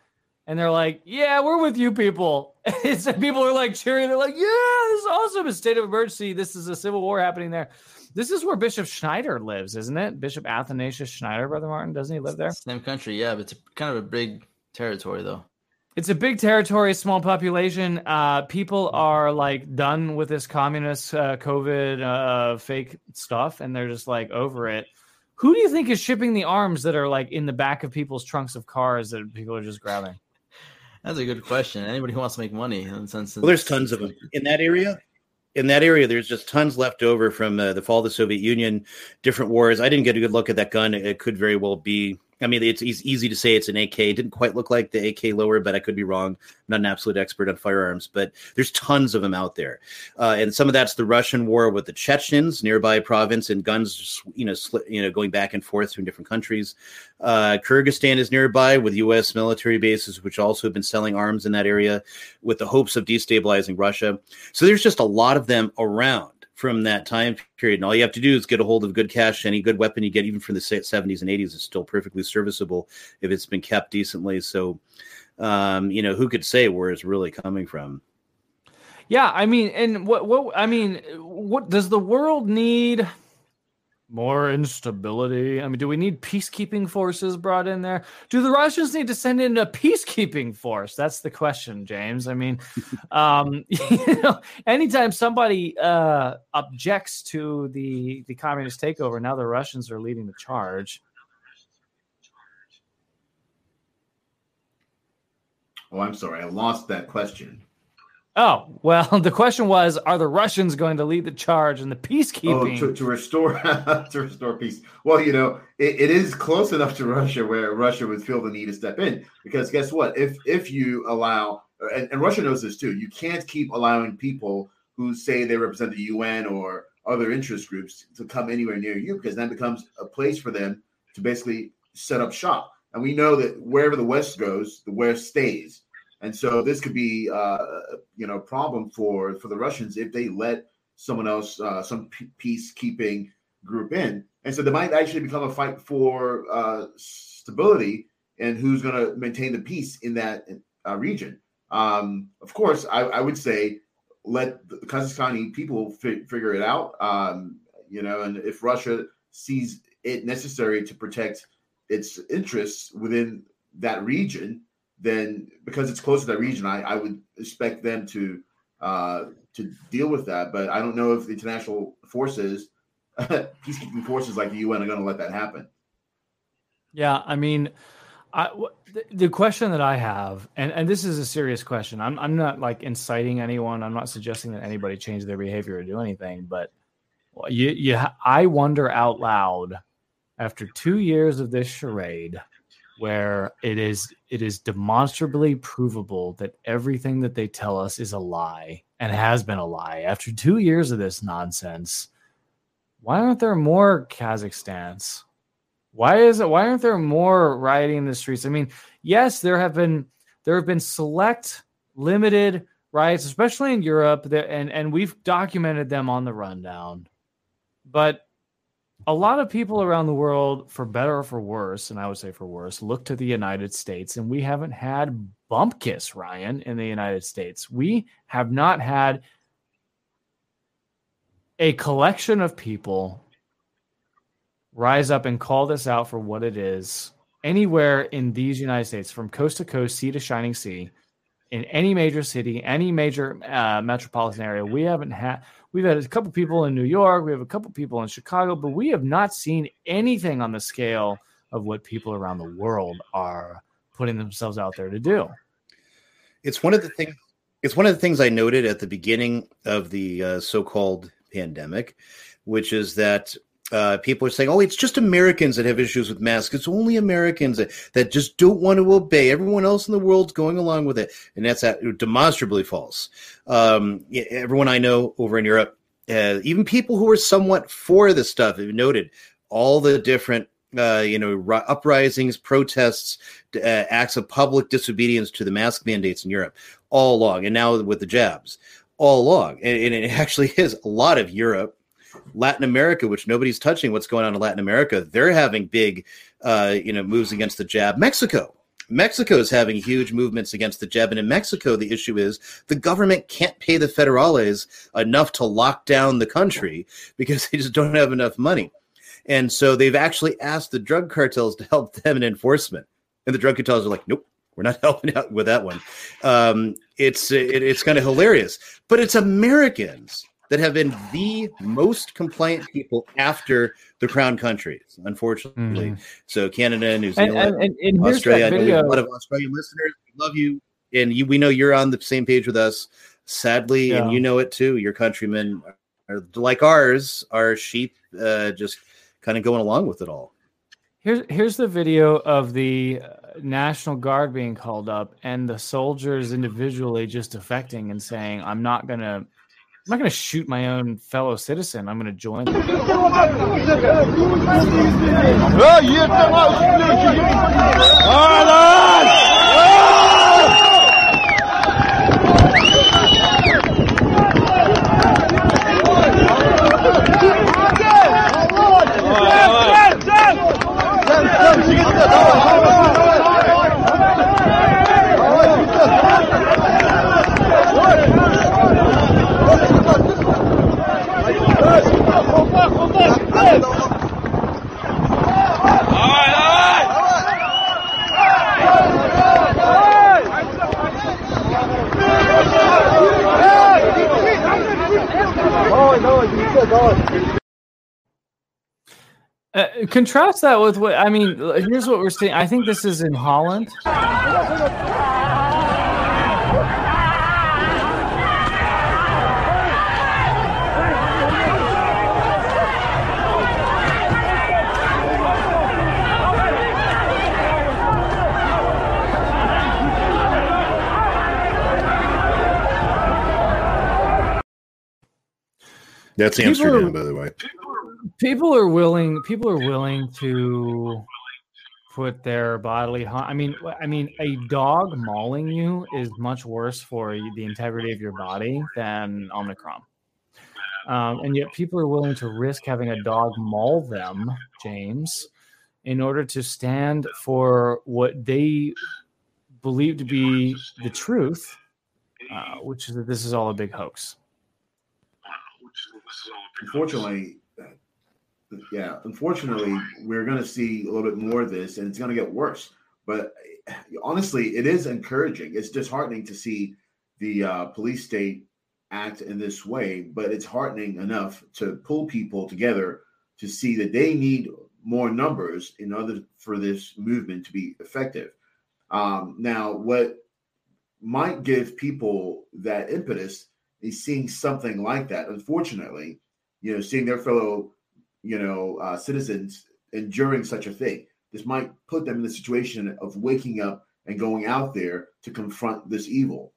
and they're like, "Yeah, we're with you people." it's people are like cheering. They're like, "Yeah, this is awesome! A state of emergency. This is a civil war happening there." This is where Bishop Schneider lives, isn't it? Bishop Athanasius Schneider, Brother Martin, doesn't he live there? Same country, yeah, but it's kind of a big territory, though. It's a big territory, small population. Uh, people are like done with this communist uh, COVID uh, fake stuff, and they're just like over it. Who do you think is shipping the arms that are like in the back of people's trunks of cars that people are just grabbing? That's a good question. Anybody who wants to make money, in sense, well, there's tons of them in that area. In that area, there's just tons left over from uh, the fall of the Soviet Union, different wars. I didn't get a good look at that gun. It could very well be I mean, it's, it's easy to say it's an AK. It didn't quite look like the AK lower, but I could be wrong. I'm not an absolute expert on firearms, but there's tons of them out there. Uh, and some of that's the Russian war with the Chechens, nearby province, and guns, you know, you know, going back and forth between different countries. Uh, Kyrgyzstan is nearby with U.S. military bases, which also have been selling arms in that area with the hopes of destabilizing Russia. So there's just a lot of them around from that time period. And all you have to do is get a hold of good cash. Any good weapon you get, even from the 70s and 80s, is still perfectly serviceable if it's been kept decently. So, um, you know, who could say where it's really coming from? Yeah, I mean, and what what I mean, what does the world need? More instability? I mean, do we need peacekeeping forces brought in there? Do the Russians need to send in a peacekeeping force? That's the question, James. I mean, um, you know, anytime somebody uh, objects to the the communist takeover, now the Russians are leading the charge. Oh, I'm sorry, I lost that question. Oh, well, the question was Are the Russians going to lead the charge in the peacekeeping? Oh, to, to restore to restore peace. Well, you know, it, it is close enough to Russia where Russia would feel the need to step in. Because guess what? If if you allow and, and Russia knows this too, you can't keep allowing people who say they represent the UN or other interest groups to come anywhere near you because that becomes a place for them to basically set up shop. And we know that wherever the West goes, the West stays. And so this could be, uh, you know, problem for for the Russians if they let someone else, uh, some peacekeeping group in. And so there might actually become a fight for uh, stability and who's going to maintain the peace in that uh, region. Um, of course, I, I, would say let the Kazakhstani people fi- figure it out. Um, you know, and if Russia sees it necessary to protect its interests within that region, then because it's close to that region, I, I would expect them to uh, to deal with that. But I don't know if the international forces, peacekeeping forces like the UN, are going to let that happen. Yeah, I mean, I, the, the question that I have, and, and this is a serious question. I'm I'm not like inciting anyone. I'm not suggesting that anybody change their behavior or do anything. But you you I wonder out loud after two years of this charade where it is it is demonstrably provable that everything that they tell us is a lie and has been a lie. After 2 years of this nonsense why aren't there more Kazakhstans? Why is it why aren't there more rioting in the streets? I mean yes there have been there have been select limited riots especially in Europe and and we've documented them on the rundown. But a lot of people around the world, for better or for worse, and I would say for worse, look to the United States, and we haven't had bump kiss, Ryan, in the United States. We have not had a collection of people rise up and call this out for what it is anywhere in these United States, from coast to coast, sea to shining sea, in any major city, any major uh, metropolitan area. We haven't had We've had a couple people in New York, we have a couple people in Chicago, but we have not seen anything on the scale of what people around the world are putting themselves out there to do. It's one of the things. It's one of the things I noted at the beginning of the uh, so-called pandemic, which is that uh, people are saying, "Oh, it's just Americans that have issues with masks. It's only Americans that, that just don't want to obey. Everyone else in the world's going along with it," and that's demonstrably false. Um, everyone I know over in Europe, uh, even people who are somewhat for this stuff, have noted all the different, uh, you know, uprisings, protests, uh, acts of public disobedience to the mask mandates in Europe all along, and now with the jabs all along, and, and it actually is a lot of Europe Latin America, which nobody's touching what's going on in Latin America, they're having big, uh, you know, moves against the jab. Mexico, Mexico is having huge movements against the jab, and in Mexico, the issue is the government can't pay the federales enough to lock down the country because they just don't have enough money, and so they've actually asked the drug cartels to help them in enforcement, and the drug cartels are like, nope. We're not helping out with that one. Um, it's it, it's kind of hilarious, but it's Americans that have been the most compliant people after the crown countries, unfortunately. Mm-hmm. So Canada, New Zealand, and, and, and Australia. I know we have a lot of Australian listeners. We love you. and you, we know you're on the same page with us. Sadly, Yeah. and you know it too. Your countrymen, are, like ours, are sheep, uh, just kind of going along with it all. Here's here's the video of the uh, National Guard being called up and the soldiers individually just defecting and saying, "I'm not gonna, I'm not gonna shoot my own fellow citizen. I'm gonna join." them." Uh, contrast that with what I mean. Here's what we're seeing. I think this is in Holland. That's People Amsterdam, are- by the way. people are willing people are willing to put their bodily harm i mean i mean a dog mauling you is much worse for the integrity of your body than omicron um, and yet people are willing to risk having a dog maul them james in order to stand for what they believe to be the truth uh, which is that this is all a big hoax Unfortunately, uh, yeah, unfortunately, we're going to see a little bit more of this, and it's going to get worse. But honestly, it is encouraging. It's disheartening to see the uh, police state act in this way, but it's heartening enough to pull people together to see that they need more numbers in order for this movement to be effective. Um, now, what might give people that impetus is seeing something like that. Unfortunately, you know, seeing their fellow, you know, uh, citizens enduring such a thing. This might put them in the situation of waking up and going out there to confront this evil.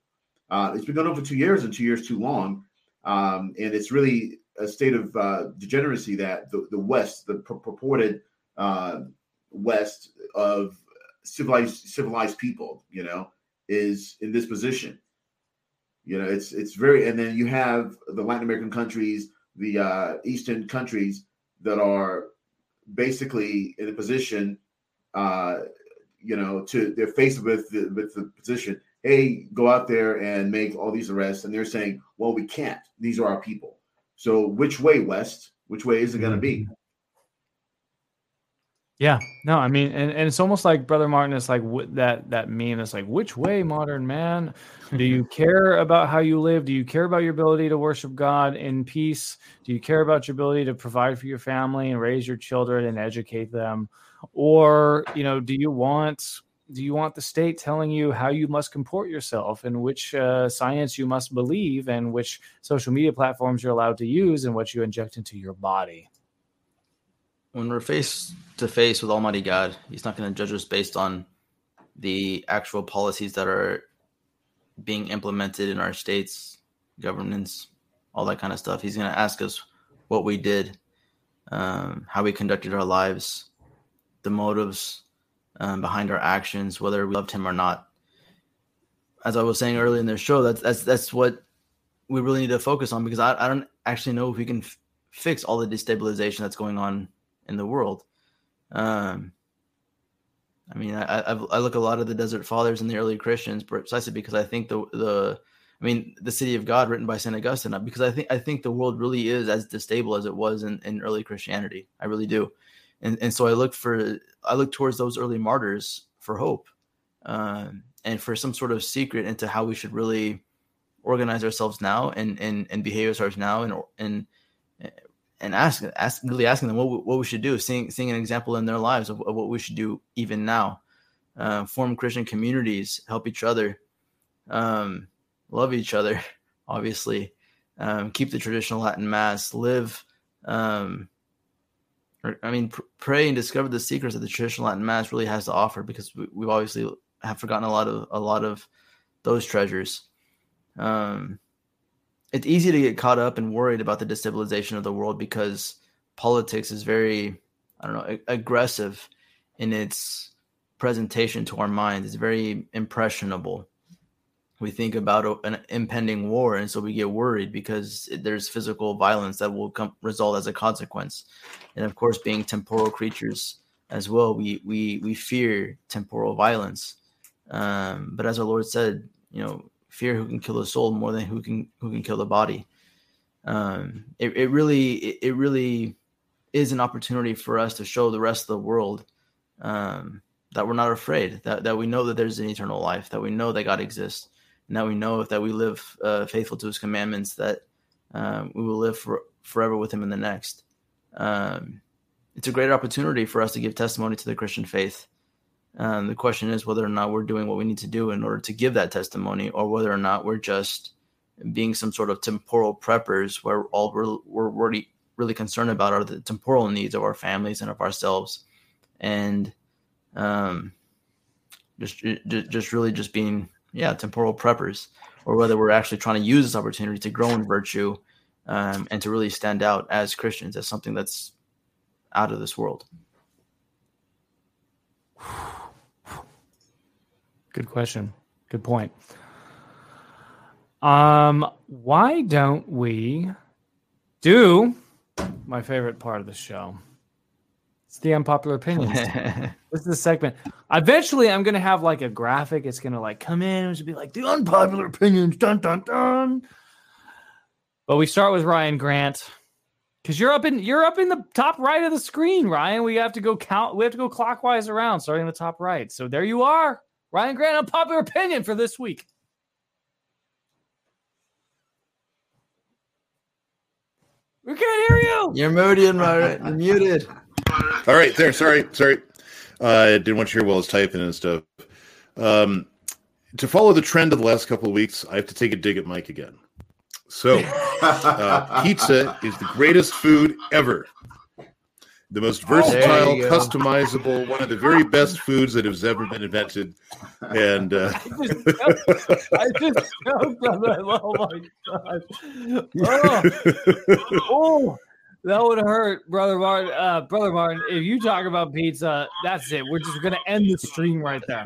Uh, it's been going on for two years, and two years too long, um, and it's really a state of uh, degeneracy that the, the West, the pur- purported uh, West of civilized civilized people, you know, is in this position. You know, it's it's very, and then you have the Latin American countries, the uh, Eastern countries that are basically in a position, uh, you know, to they're faced with the, with the position. Hey, go out there and make all these arrests, and they're saying, well, we can't. These are our people. So which way, West? Which way is it going to be? Yeah, no, I mean, and, and it's almost like Brother Martin is like wh- that that meme. It's like, which way, modern man? Do you care about how you live? Do you care about your ability to worship God in peace? Do you care about your ability to provide for your family and raise your children and educate them? Or you know, do you want do you want the state telling you how you must comport yourself and which uh, science you must believe and which social media platforms you're allowed to use and what you inject into your body? When we're face to face with Almighty God, He's not going to judge us based on the actual policies that are being implemented in our states, governments, all that kind of stuff. He's going to ask us what we did, um, how we conducted our lives, the motives um, behind our actions, whether we loved Him or not. As I was saying earlier in the show, that's that's that's what we really need to focus on because I, I don't actually know if we can f- fix all the destabilization that's going on in the world. Um, I mean, I, I look a lot of the Desert Fathers and the early Christians precisely because I think the the I mean the City of God written by Saint Augustine because I think I think the world really is as stable as it was in, in early Christianity. I really do, and and so I look for I look towards those early martyrs for hope, um, and for some sort of secret into how we should really organize ourselves now and and and behave ourselves now and and and ask, ask really asking them what, we- what we should do, seeing seeing an example in their lives of, of what we should do even now. Uh, form Christian communities, help each other, um, love each other, obviously, um, keep the traditional Latin Mass, live. Um, or, I mean, pr- pray and discover the secrets that the traditional Latin Mass really has to offer, because we, we've obviously have forgotten a lot of a lot of those treasures. Um, it's easy to get caught up and worried about the destabilization of the world because politics is very, I don't know, aggressive in its presentation to our minds. It's very impressionable. We think about an impending war, and so we get worried because there's physical violence that will come result as a consequence. And of course, being temporal creatures as well, we we we fear temporal violence. Um, but as our Lord said, you know, fear who can kill the soul more than who can who can kill the body. Um, it, it really it, really is an opportunity for us to show the rest of the world um, that we're not afraid, that, that we know that there's an eternal life, that we know that God exists, and that we know that we live uh, faithful to his commandments, that um, we will live for, forever with him in the next. Um, it's a great opportunity for us to give testimony to the Christian faith. Um, the question is whether or not we're doing what we need to do in order to give that testimony, or whether or not we're just being some sort of temporal preppers where all we're, we're really, really concerned about are the temporal needs of our families and of ourselves and um, just just really just being yeah temporal preppers, or whether we're actually trying to use this opportunity to grow in virtue um, and to really stand out as Christians as something that's out of this world. Good question. Good point. Um, why don't we do my favorite part of the show? It's the unpopular opinions. this is a segment. Eventually, I'm gonna have like a graphic. It's gonna like come in and be like the unpopular opinions. Dun dun dun. But we start with Ryan Grant because you're up in you're up in the top right of the screen, Ryan. We have to go count. We have to go clockwise around, starting in the top right. So there you are, Ryan Grant. Unpopular opinion for this week. We can't hear you. You're muted, Martin. You're muted. All right, there. Sorry, sorry. Uh, I didn't want you to hear while I was typing and stuff. Um, to follow the trend of the last couple of weeks, I have to take a dig at Mike again. So, uh, pizza is the greatest food ever. The most versatile, oh, customizable, one of the very best foods that has ever been invented. And uh, I just, I just choked on that. Oh my god! Oh, oh. That would hurt, brother Martin. Uh, brother Martin, if you talk about pizza, that's it. We're just gonna end the stream right there.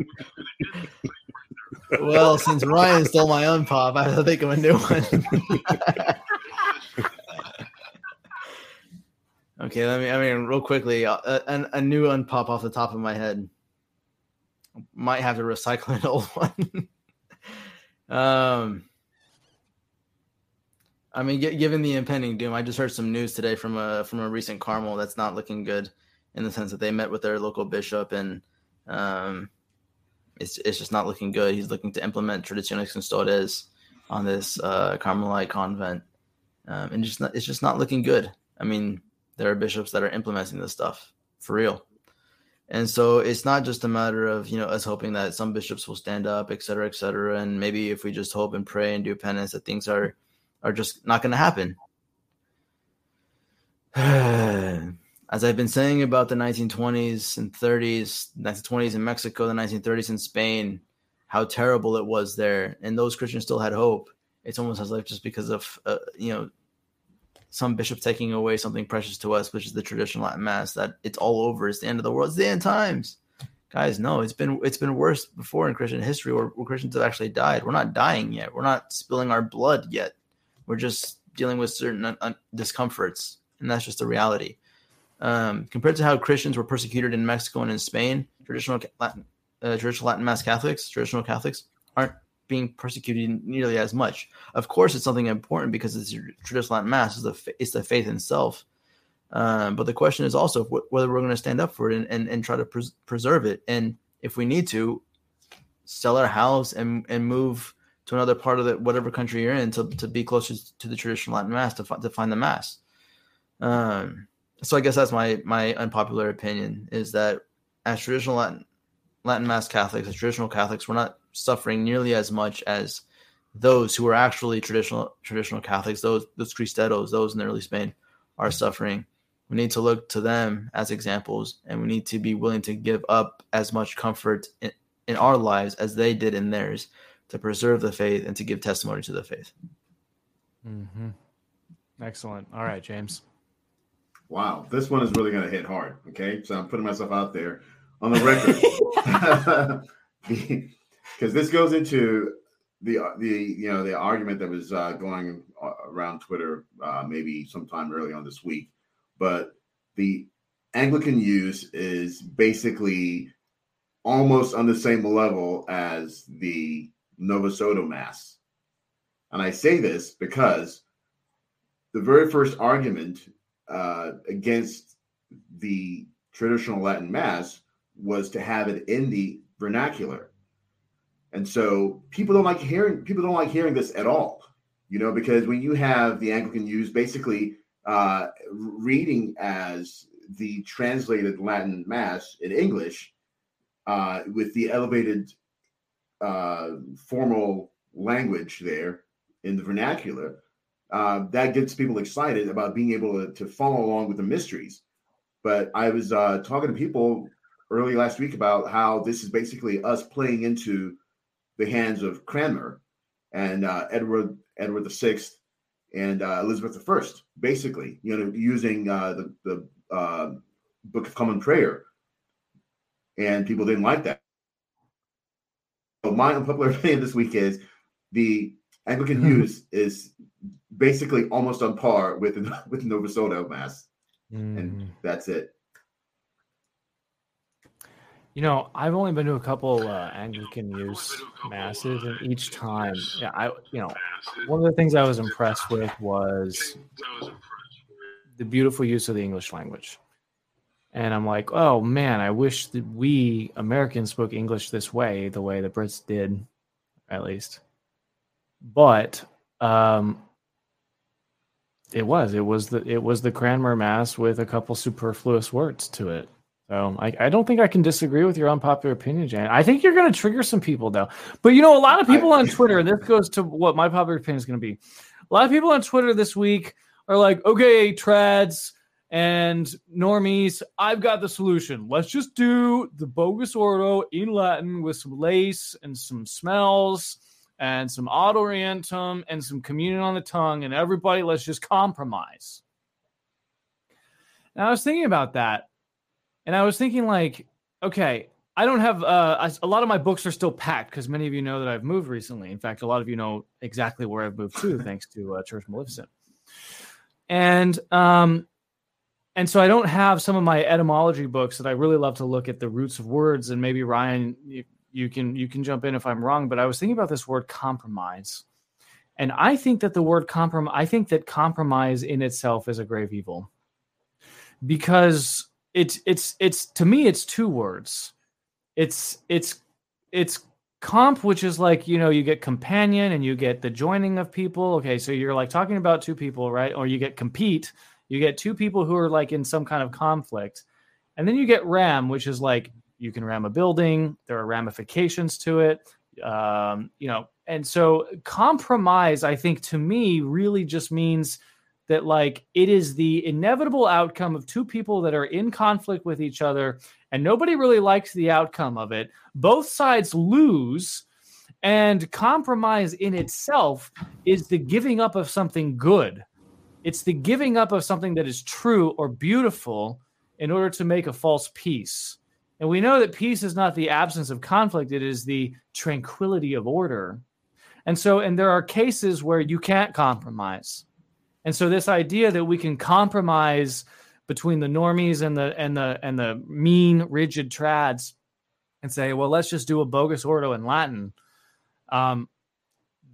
well, since Ryan stole my unpop, I have to think of a new one. okay, let me. I mean, real quickly, a, uh, a, a new unpop off the top of my head. Might have to recycle an old one. um. I mean, given the impending doom, I just heard some news today from a from a recent Carmel that's not looking good, in the sense that they met with their local bishop and um, it's it's just not looking good. He's looking to implement Traditionis Custodes on this uh, Carmelite convent, um, and just not, it's just not looking good. I mean, there are bishops that are implementing this stuff for real, and so it's not just a matter of you know us hoping that some bishops will stand up, et cetera, et cetera, and maybe if we just hope and pray and do penance that things are are just not going to happen. As I've been saying about the 1920s and 30s, 1920s in Mexico, the 1930s in Spain, how terrible it was there, and those Christians still had hope. It's almost as if just because of uh, you know some bishop taking away something precious to us, which is the traditional Latin Mass, that it's all over. It's the end of the world. It's the end times, guys. No, it's been it's been worse before in Christian history, where, where Christians have actually died. We're not dying yet. We're not spilling our blood yet. We're just dealing with certain un- un- discomforts, and that's just the reality. Um, compared to how Christians were persecuted in Mexico and in Spain, traditional Latin, uh, traditional Latin Mass Catholics, traditional Catholics aren't being persecuted nearly as much. Of course, it's something important because it's your traditional Latin Mass. It's the, it's the faith itself. Um, but the question is also wh- whether we're going to stand up for it and, and, and try to pres- preserve it. And if we need to, sell our house and, and move to another part of the whatever country you're in to, to be closer to the traditional Latin mass to, to find the mass. Um, so I guess that's my my unpopular opinion is that as traditional Latin Latin mass Catholics, as traditional Catholics, we're not suffering nearly as much as those who are actually traditional traditional Catholics, those those Cristeros, those in early Spain, are suffering. We need to look to them as examples, and we need to be willing to give up as much comfort in, in our lives as they did in theirs to preserve the faith and to give testimony to the faith. Mm-hmm. Excellent. All right, James. Wow, this one is really going to hit hard. Okay, so I'm putting myself out there on the record because this goes into the the you know the argument that was uh, going around Twitter uh, maybe sometime early on this week, but the Anglican use is basically almost on the same level as the Novus Ordo Mass, and I say this because the very first argument uh, against the traditional Latin Mass was to have it in the vernacular and so people don't like hearing people don't like hearing this at all, you know, because when you have the Anglican use basically uh, reading as the translated Latin Mass in English uh, with the elevated uh, formal language there in the vernacular, uh, that gets people excited about being able to, to, follow along with the mysteries. But I was uh, talking to people early last week about how this is basically us playing into the hands of Cranmer and uh, Edward Edward the Sixth and uh, Elizabeth I, basically, you know, using uh, the the uh, Book of Common Prayer, and people didn't like that. So my unpopular opinion this week is the Anglican use is basically almost on par with with Novus Ordo Mass, mm. and that's it. You know, I've only been to a couple uh, Anglican use masses, and each time, yeah, I, you know, one of the things I was impressed with was the beautiful use of the English language. And I'm like, oh man, I wish that we Americans spoke English this way, the way the Brits did, at least. But um, it was, it was the, it was the Cranmer Mass with a couple superfluous words to it so I, I don't think I can disagree with your unpopular opinion, Jan. I think you're going to trigger some people though. But you know, a lot of people on Twitter, and this goes to what my popular opinion is going to be. A lot of people on Twitter this week are like, okay, trads and normies, I've got the solution. Let's just do the bogus ordo in Latin with some lace and some smells and some ad orientem and some communion on the tongue, and everybody, let's just compromise. Now I was thinking about that and I was thinking, like, okay, I don't have uh, a lot of my books are still packed because many of you know that I've moved recently. In fact, a lot of you know exactly where I've moved to, thanks to uh, Church Maleficent. And um, and so I don't have some of my etymology books that I really love to look at the roots of words. And maybe Ryan, you, you can you can jump in if I'm wrong. But I was thinking about this word compromise, and I think that the word compromise, I think that compromise in itself is a grave evil, because it's it's it's to me it's two words. It's it's it's comp which is like you know you get companion and you get the joining of people. Okay so you're like talking about two people right? Or you get compete. You get two people who are like in some kind of conflict. And then you get ram which is like you can ram a building. There are ramifications to it. Um, you know and so compromise i think to me really just means that like it is the inevitable outcome of two people that are in conflict with each other and nobody really likes the outcome of it. Both sides lose and compromise in itself is the giving up of something good. It's the giving up of something that is true or beautiful in order to make a false peace. And we know that peace is not the absence of conflict it is the tranquility of order. And so and there are cases where you can't compromise and so this idea that we can compromise between the normies and the and the and the mean rigid trads and say, well, let's just do a bogus ordo in Latin. Um,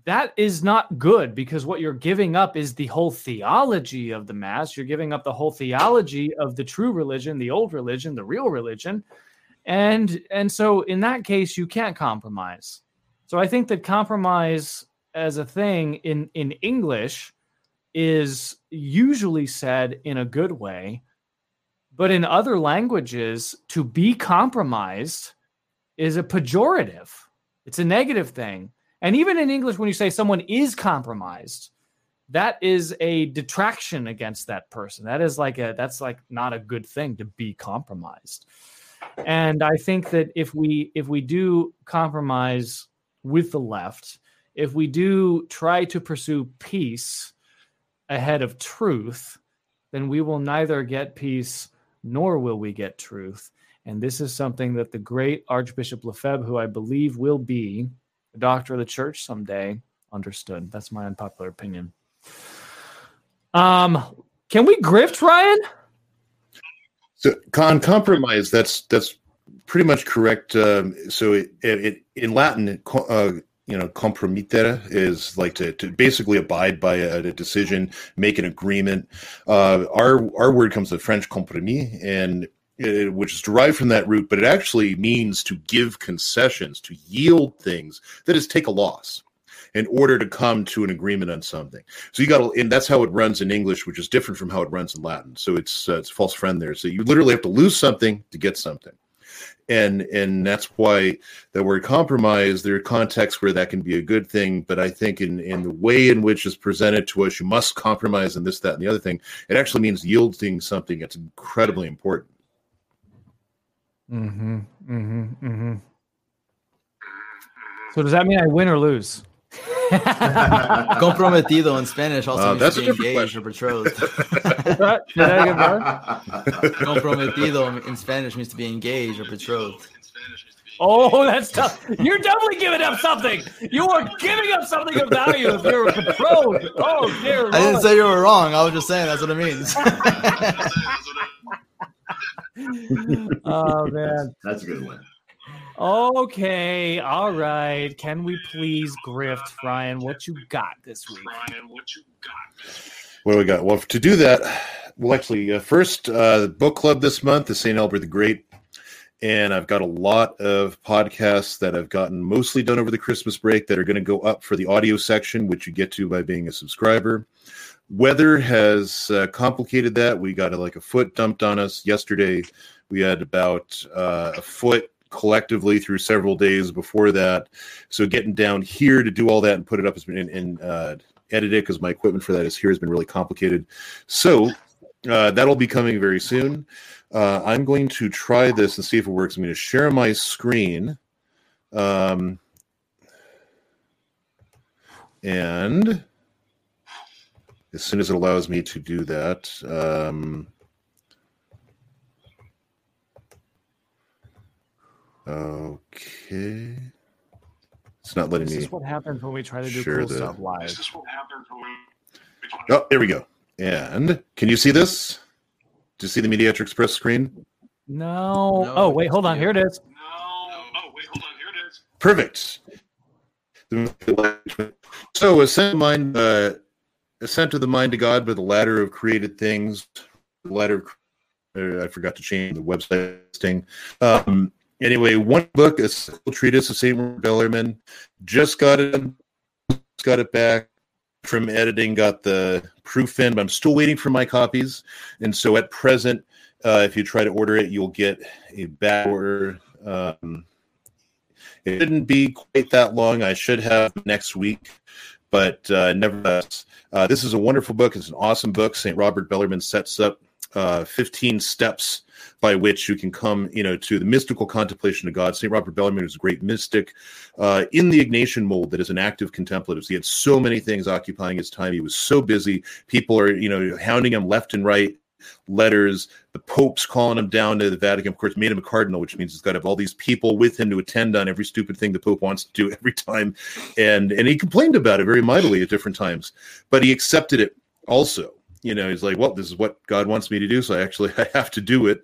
that is not good because what you're giving up is the whole theology of the mass. You're giving up the whole theology of the true religion, the old religion, the real religion. And and so in that case you can't compromise. So I think that compromise as a thing in in English is usually said in a good way, but in other languages, to be compromised is a pejorative. It's a negative thing. And even in English, when you say someone is compromised, that is a detraction against that person. That is like a that's like not a good thing to be compromised. And I think that if we if we do compromise with the left, if we do try to pursue peace ahead of truth, then we will neither get peace nor will we get truth. And this is something that the great Archbishop Lefebvre, who I believe will be a doctor of the church someday, understood. That's my unpopular opinion. Um, can we grift, Ryan? So, con compromise. That's that's pretty much correct. Um, so, it, it, in Latin, uh, you know, compromittere is like to, to basically abide by a, a decision, make an agreement. Uh, our our word comes from French compromis, and it, which is derived from that root, but it actually means to give concessions, to yield things. That is, take a loss in order to come to an agreement on something. So you got to, and that's how it runs in English, which is different from how it runs in Latin. So it's uh, it's false friend there. So you literally have to lose something to get something and and that's why the word compromise there are contexts where that can be a good thing but i think in in the way in which it's presented to us you must compromise and this that and the other thing it actually means yielding something that's incredibly important. Mm-hmm mm-hmm mm-hmm. So does that mean i win or lose Comprometido in Spanish also uh, means to be engaged or betrothed. Comprometido in Spanish means to be engaged or betrothed. Oh, that's tough. You're definitely giving up something. You are giving up something of value if you're betrothed. Oh, dear. I didn't say you were wrong. I was just saying that's what it means. oh man, that's a good one. Okay, all right. Can we please grift, Ryan? What you got this week? Ryan, what you got? What do we got? Well, to do that, well, actually, uh, first uh, book club this month is Saint Albert the Great, and I've got a lot of podcasts that I've gotten mostly done over the Christmas break that are going to go up for the audio section, which you get to by being a subscriber. Weather has uh, complicated that. We got a, like a foot dumped on us yesterday. We had about uh, a foot collectively through several days before that. So getting down here to do all that and put it up has been and uh, edit it because my equipment for that is here has been really complicated. So uh, that'll be coming very soon. Uh, I'm going to try this and see if it works. I'm going to share my screen. Um, and as soon as it allows me to do that, um, Okay. It's not letting this me. This is what happens when we try to do cool the... stuff live. This is what happens when we. Oh, there we go. And can you see this? Do you see the Mediatrix Press screen? No. no. Oh, wait, hold on. Here it is. No. Oh, wait, hold on. Here it is. Perfect. So, ascent mind, uh, ascent of the mind to God by the ladder of created things. The ladder. Of, I forgot to change the website thing. Um, Anyway, one book, a treatise of Saint Bellarmine, just got it, got it back from editing, got the proof in, but I'm still waiting for my copies. And so at present, uh, if you try to order it, you'll get a back order. Um, it didn't be quite that long. I should have next week, but uh, nevertheless, uh, this is a wonderful book. It's an awesome book. St. Robert Bellarmine sets up uh, 15 steps by which you can come, you know, to the mystical contemplation of God. St. Robert Bellarmine was a great mystic uh, in the Ignatian mold that is an active contemplative. He had so many things occupying his time. He was so busy. People are, you know, hounding him left and right letters. The Pope's calling him down to the Vatican. Of course, made him a cardinal, which means he's got to have all these people with him to attend on every stupid thing the Pope wants to do every time. And and he complained about it very mightily at different times, but he accepted it also you know he's like well this is what god wants me to do so i actually i have to do it.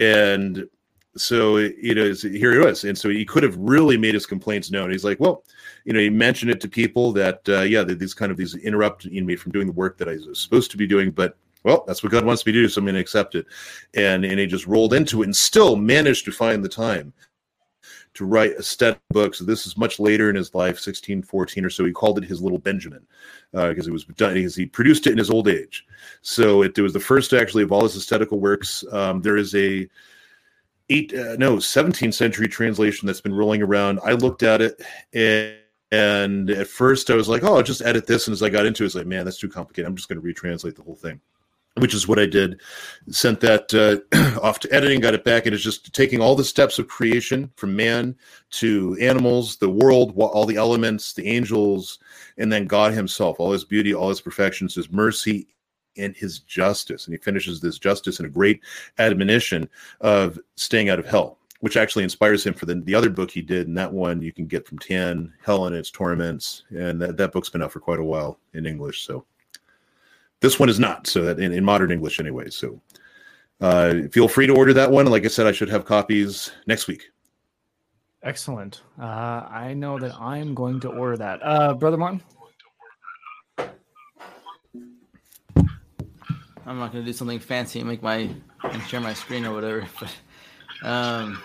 And so you know here he was. And so he could have really made his complaints known. He's like well you know he mentioned it to people that uh, yeah these kind of these interrupt me from doing the work that i was supposed to be doing but well that's what god wants me to do so i'm going to accept it. And and he just rolled into it and still managed to find the time to write a book. So this is much later in his life, 1614 or so. He called it his little Benjamin because uh, it was done because he produced it in his old age. So it, it, was the first actually of all his ascetical works. Um, there is a eight uh, no 17th century translation that's been rolling around. I looked at it and, and at first I was like, oh, I'll just edit this. And as I got into it, it's like, man, that's too complicated. I'm just going to retranslate the whole thing which is what I did. Sent that uh, off to editing, got it back, and it's just taking all the steps of creation from man to animals, the world, all the elements, the angels, and then God Himself, all His beauty, all His perfections, His mercy, and His justice. And He finishes this justice in a great admonition of staying out of hell. Which actually inspires him for the, the other book he did, and that one you can get from Tan, Hell and Its Torments, and that, that book's been out for quite a while in English. So this one is not, so that in, in modern English anyway. So uh, feel free to order that one. Like I said, I should have copies next week. Excellent. Uh, I know that I'm going to order that. Uh, Brother Martin? I'm not going to do something fancy and make my and share my screen or whatever. But um,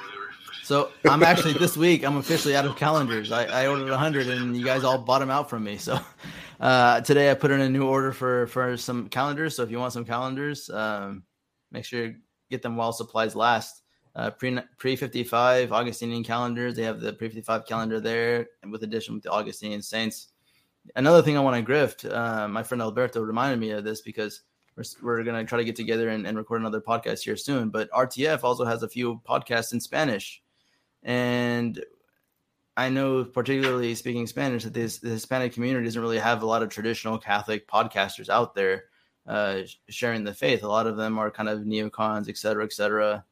so I'm actually this week I'm officially out of calendars. I, I ordered 100 and you guys all bought them out from me. So uh, today I put in a new order for for some calendars. So if you want some calendars, um, make sure you get them while supplies last. Uh, pre pre 55 Augustinian calendars. They have the pre 55 calendar there, with addition with the Augustinian saints. Another thing I want to grift. Uh, my friend Alberto reminded me of this because we're, we're going to try to get together and, and record another podcast here soon. But RTF also has a few podcasts in Spanish, and I know, particularly speaking Spanish, that this the Hispanic community doesn't really have a lot of traditional Catholic podcasters out there uh, sharing the faith. A lot of them are kind of neocons, et cetera, et cetera.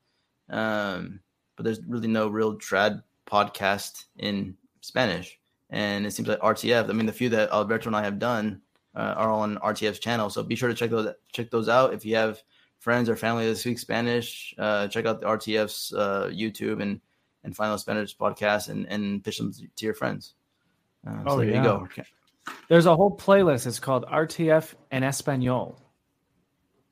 Um, but there's really no real trad podcast in Spanish. And it seems like RTF. I mean, the few that Alberto and I have done uh, are on RTF's channel. So be sure to check those check those out. If you have friends or family that speak Spanish, uh, check out the RTF's uh, YouTube and and find those Spanish podcasts and, and pitch them to your friends. Uh, oh, so there yeah. you go. Okay. There's a whole playlist. It's called RTF en Espanol.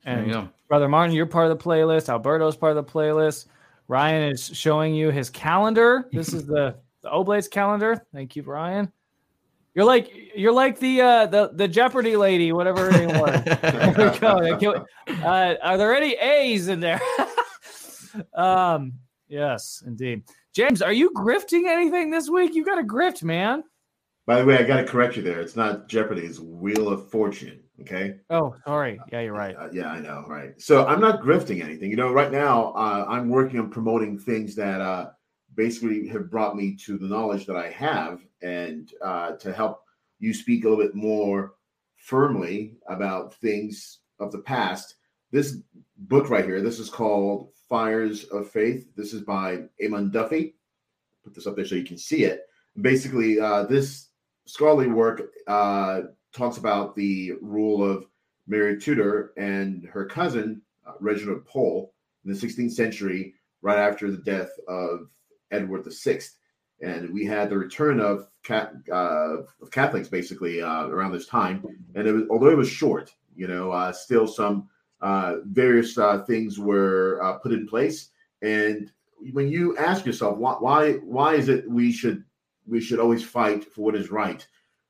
And Brother Martin, you're part of the playlist. Alberto's part of the playlist. Ryan is showing you his calendar. This is the, the Oblates calendar. Thank you, Ryan. You're like you're like the uh, the the Jeopardy lady, whatever her name was. there we go. Uh, are there any A's in there? um, yes, indeed. James, are you grifting anything this week? You got a grift, man. By the way, I got to correct you there. It's not Jeopardy. It's Wheel of Fortune. Okay. Oh, sorry. Yeah, you're right. Uh, yeah, I know. Right. So I'm not grifting anything. You know, right now uh, I'm working on promoting things that uh, basically have brought me to the knowledge that I have, and uh, to help you speak a little bit more firmly about things of the past. This book right here. This is called Fires of Faith. This is by Eamon Duffy. Put this up there so you can see it. Basically, uh, this scholarly work uh, talks about the rule of Mary Tudor and her cousin, uh, Reginald Pole, in the 16th century, right after the death of Edward VI. And we had the return of, cat, uh, of Catholics basically uh, around this time. And it was, although it was short, you know, uh, still some uh, various uh, things were uh, put in place. And when you ask yourself why, why why is it we should we should always fight for what is right,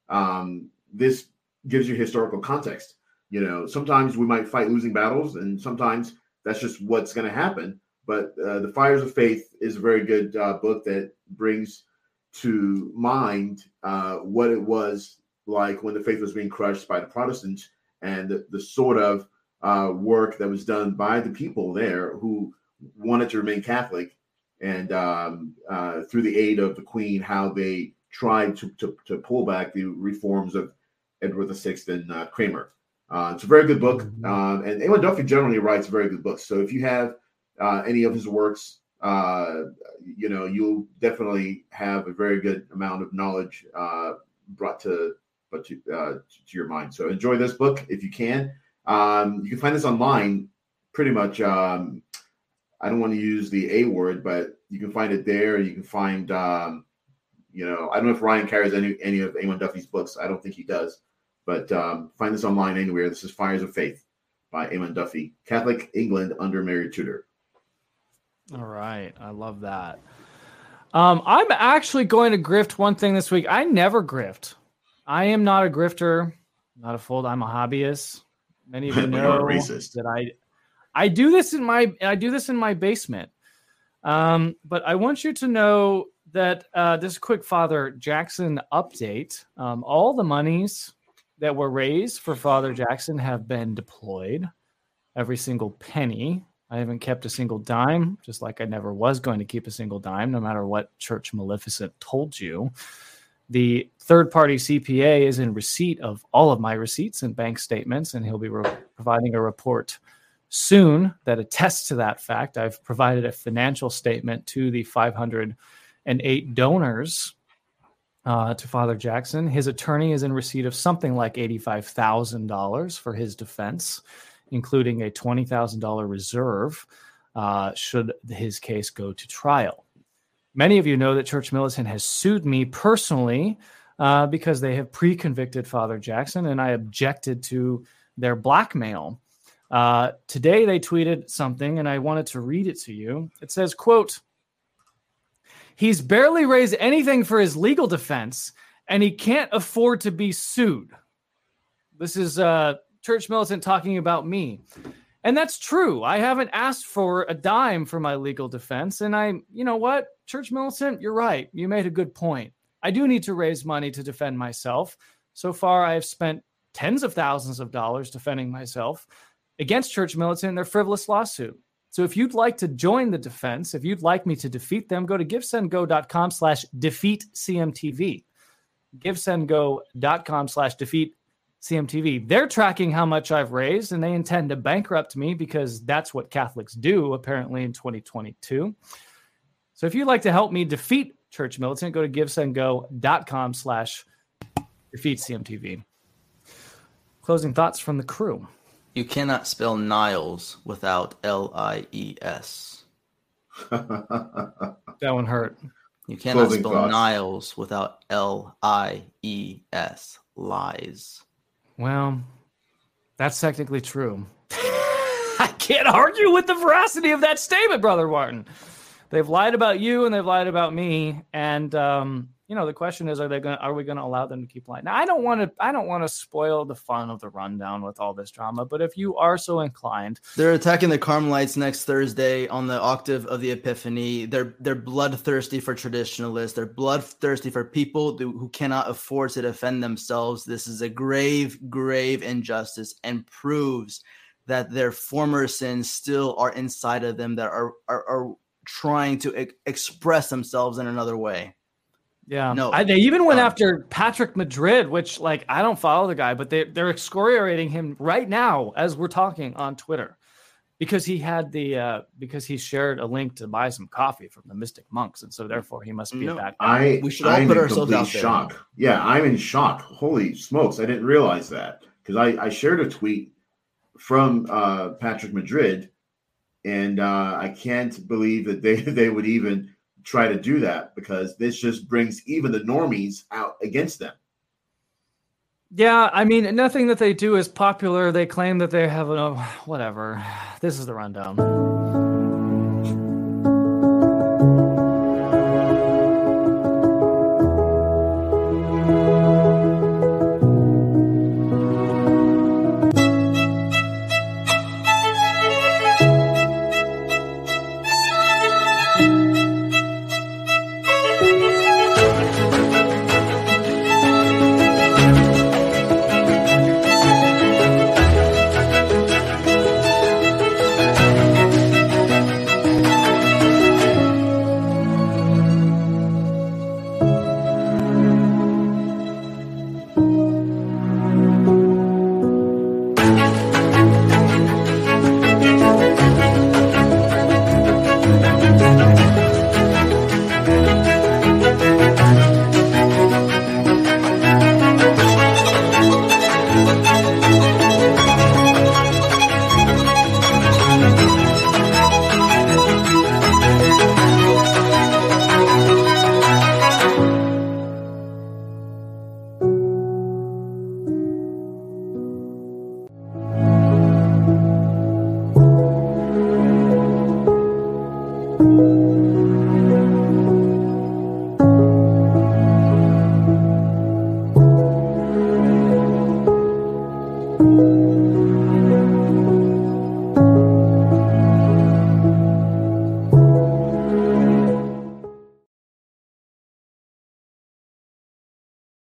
um, this gives you historical context. You know, sometimes we might fight losing battles, and sometimes that's just what's going to happen. But uh, the Fires of Faith is a very good uh, book that brings to mind what it was like when the faith was being crushed by the Protestants and the, the sort of uh, work that was done by the people there who wanted to remain Catholic, and um, uh, through the aid of the Queen, how they tried to, to, to pull back the reforms of Edward VI and uh, Cranmer. Uh, it's a very good book, mm-hmm. um, and Eamon Duffy generally writes very good books. So if you have uh, any of his works, uh, you know you'll definitely have a very good amount of knowledge brought to but to, to your mind. So enjoy this book if you can. Um, you can find this online pretty much. Um, I don't want to use the A word, but you can find it there. You can find, um, you know, I don't know if Ryan carries any any of Eamon Duffy's books. I don't think he does, but um, find this online anywhere. This is Fires of Faith by Eamon Duffy, Catholic England under Mary Tudor. All right, I love that. Um, I'm actually going to grift one thing this week. I never grift. I am not a grifter, not a fold. I'm a hobbyist. Many of you know that I I do this in my I do this in my basement. Um, but I want you to know that uh, this quick Father Jackson update. Um, all the monies that were raised for Father Jackson have been deployed. Every single penny. I haven't kept a single dime, just like I never was going to keep a single dime, no matter what Church Maleficent told you. The third party CPA is in receipt of all of my receipts and bank statements, and he'll be re- providing a report soon that attests to that fact. I've provided a financial statement to the 508 donors uh, to Father Jackson. His attorney is in receipt of something like $85,000 for his defense, including a $20,000 reserve uh, should his case go to trial. Many of you know that Church Militant has sued me personally uh, because they have pre convicted Father Jackson, and I objected to their blackmail. Uh, today they tweeted something, and I wanted to read it to you. It says, quote, He's barely raised anything for his legal defense, and he can't afford to be sued. This is uh, Church Militant talking about me. And that's true. I haven't asked for a dime for my legal defense. And I, you know what, Church Militant, you're right. You made a good point. I do need to raise money to defend myself. So far, I have spent tens of thousands of dollars defending myself against Church Militant in their frivolous lawsuit. So if you'd like to join the defense, if you'd like me to defeat them, go to givesendgo.com slash defeat CMTV. Givesendgo.com slash defeat CMTV. They're tracking how much I've raised and they intend to bankrupt me because that's what Catholics do apparently in 2022. So if you'd like to help me defeat Church Militant, go to givesendgo.com slash defeat CMTV. Closing thoughts from the crew. You cannot spell Niles without L I E S. that one hurt. You cannot Closing spell thoughts. Niles without L I E S. Lies. Well, that's technically true. I can't argue with the veracity of that statement, brother Martin. They've lied about you and they've lied about me, and um, you know, the question is, are they going? Are we going to allow them to keep lying? Now, I don't want to. I don't want to spoil the fun of the rundown with all this drama. But if you are so inclined, they're attacking the Carmelites next Thursday on the octave of the Epiphany. They're they're bloodthirsty for traditionalists. They're bloodthirsty for people who cannot afford to defend themselves. This is a grave, grave injustice, and proves that their former sins still are inside of them that are are, are trying to e- express themselves in another way. Yeah, no. I, they even went um, after Patrick Madrid, which like I don't follow the guy, but they they're excoriating him right now as we're talking on Twitter because he had the uh because he shared a link to buy some coffee from the Mystic Monks, and so therefore he must be no, that. Guy. I we should all I'm put ourselves out there. Shock. Yeah, I'm in shock. Holy smokes! I didn't realize that because I I shared a tweet from uh Patrick Madrid, and uh I can't believe that they they would even try to do that because this just brings even the normies out against them. Yeah, I mean, nothing that they do is popular. They claim that they have a whatever. This is the rundown.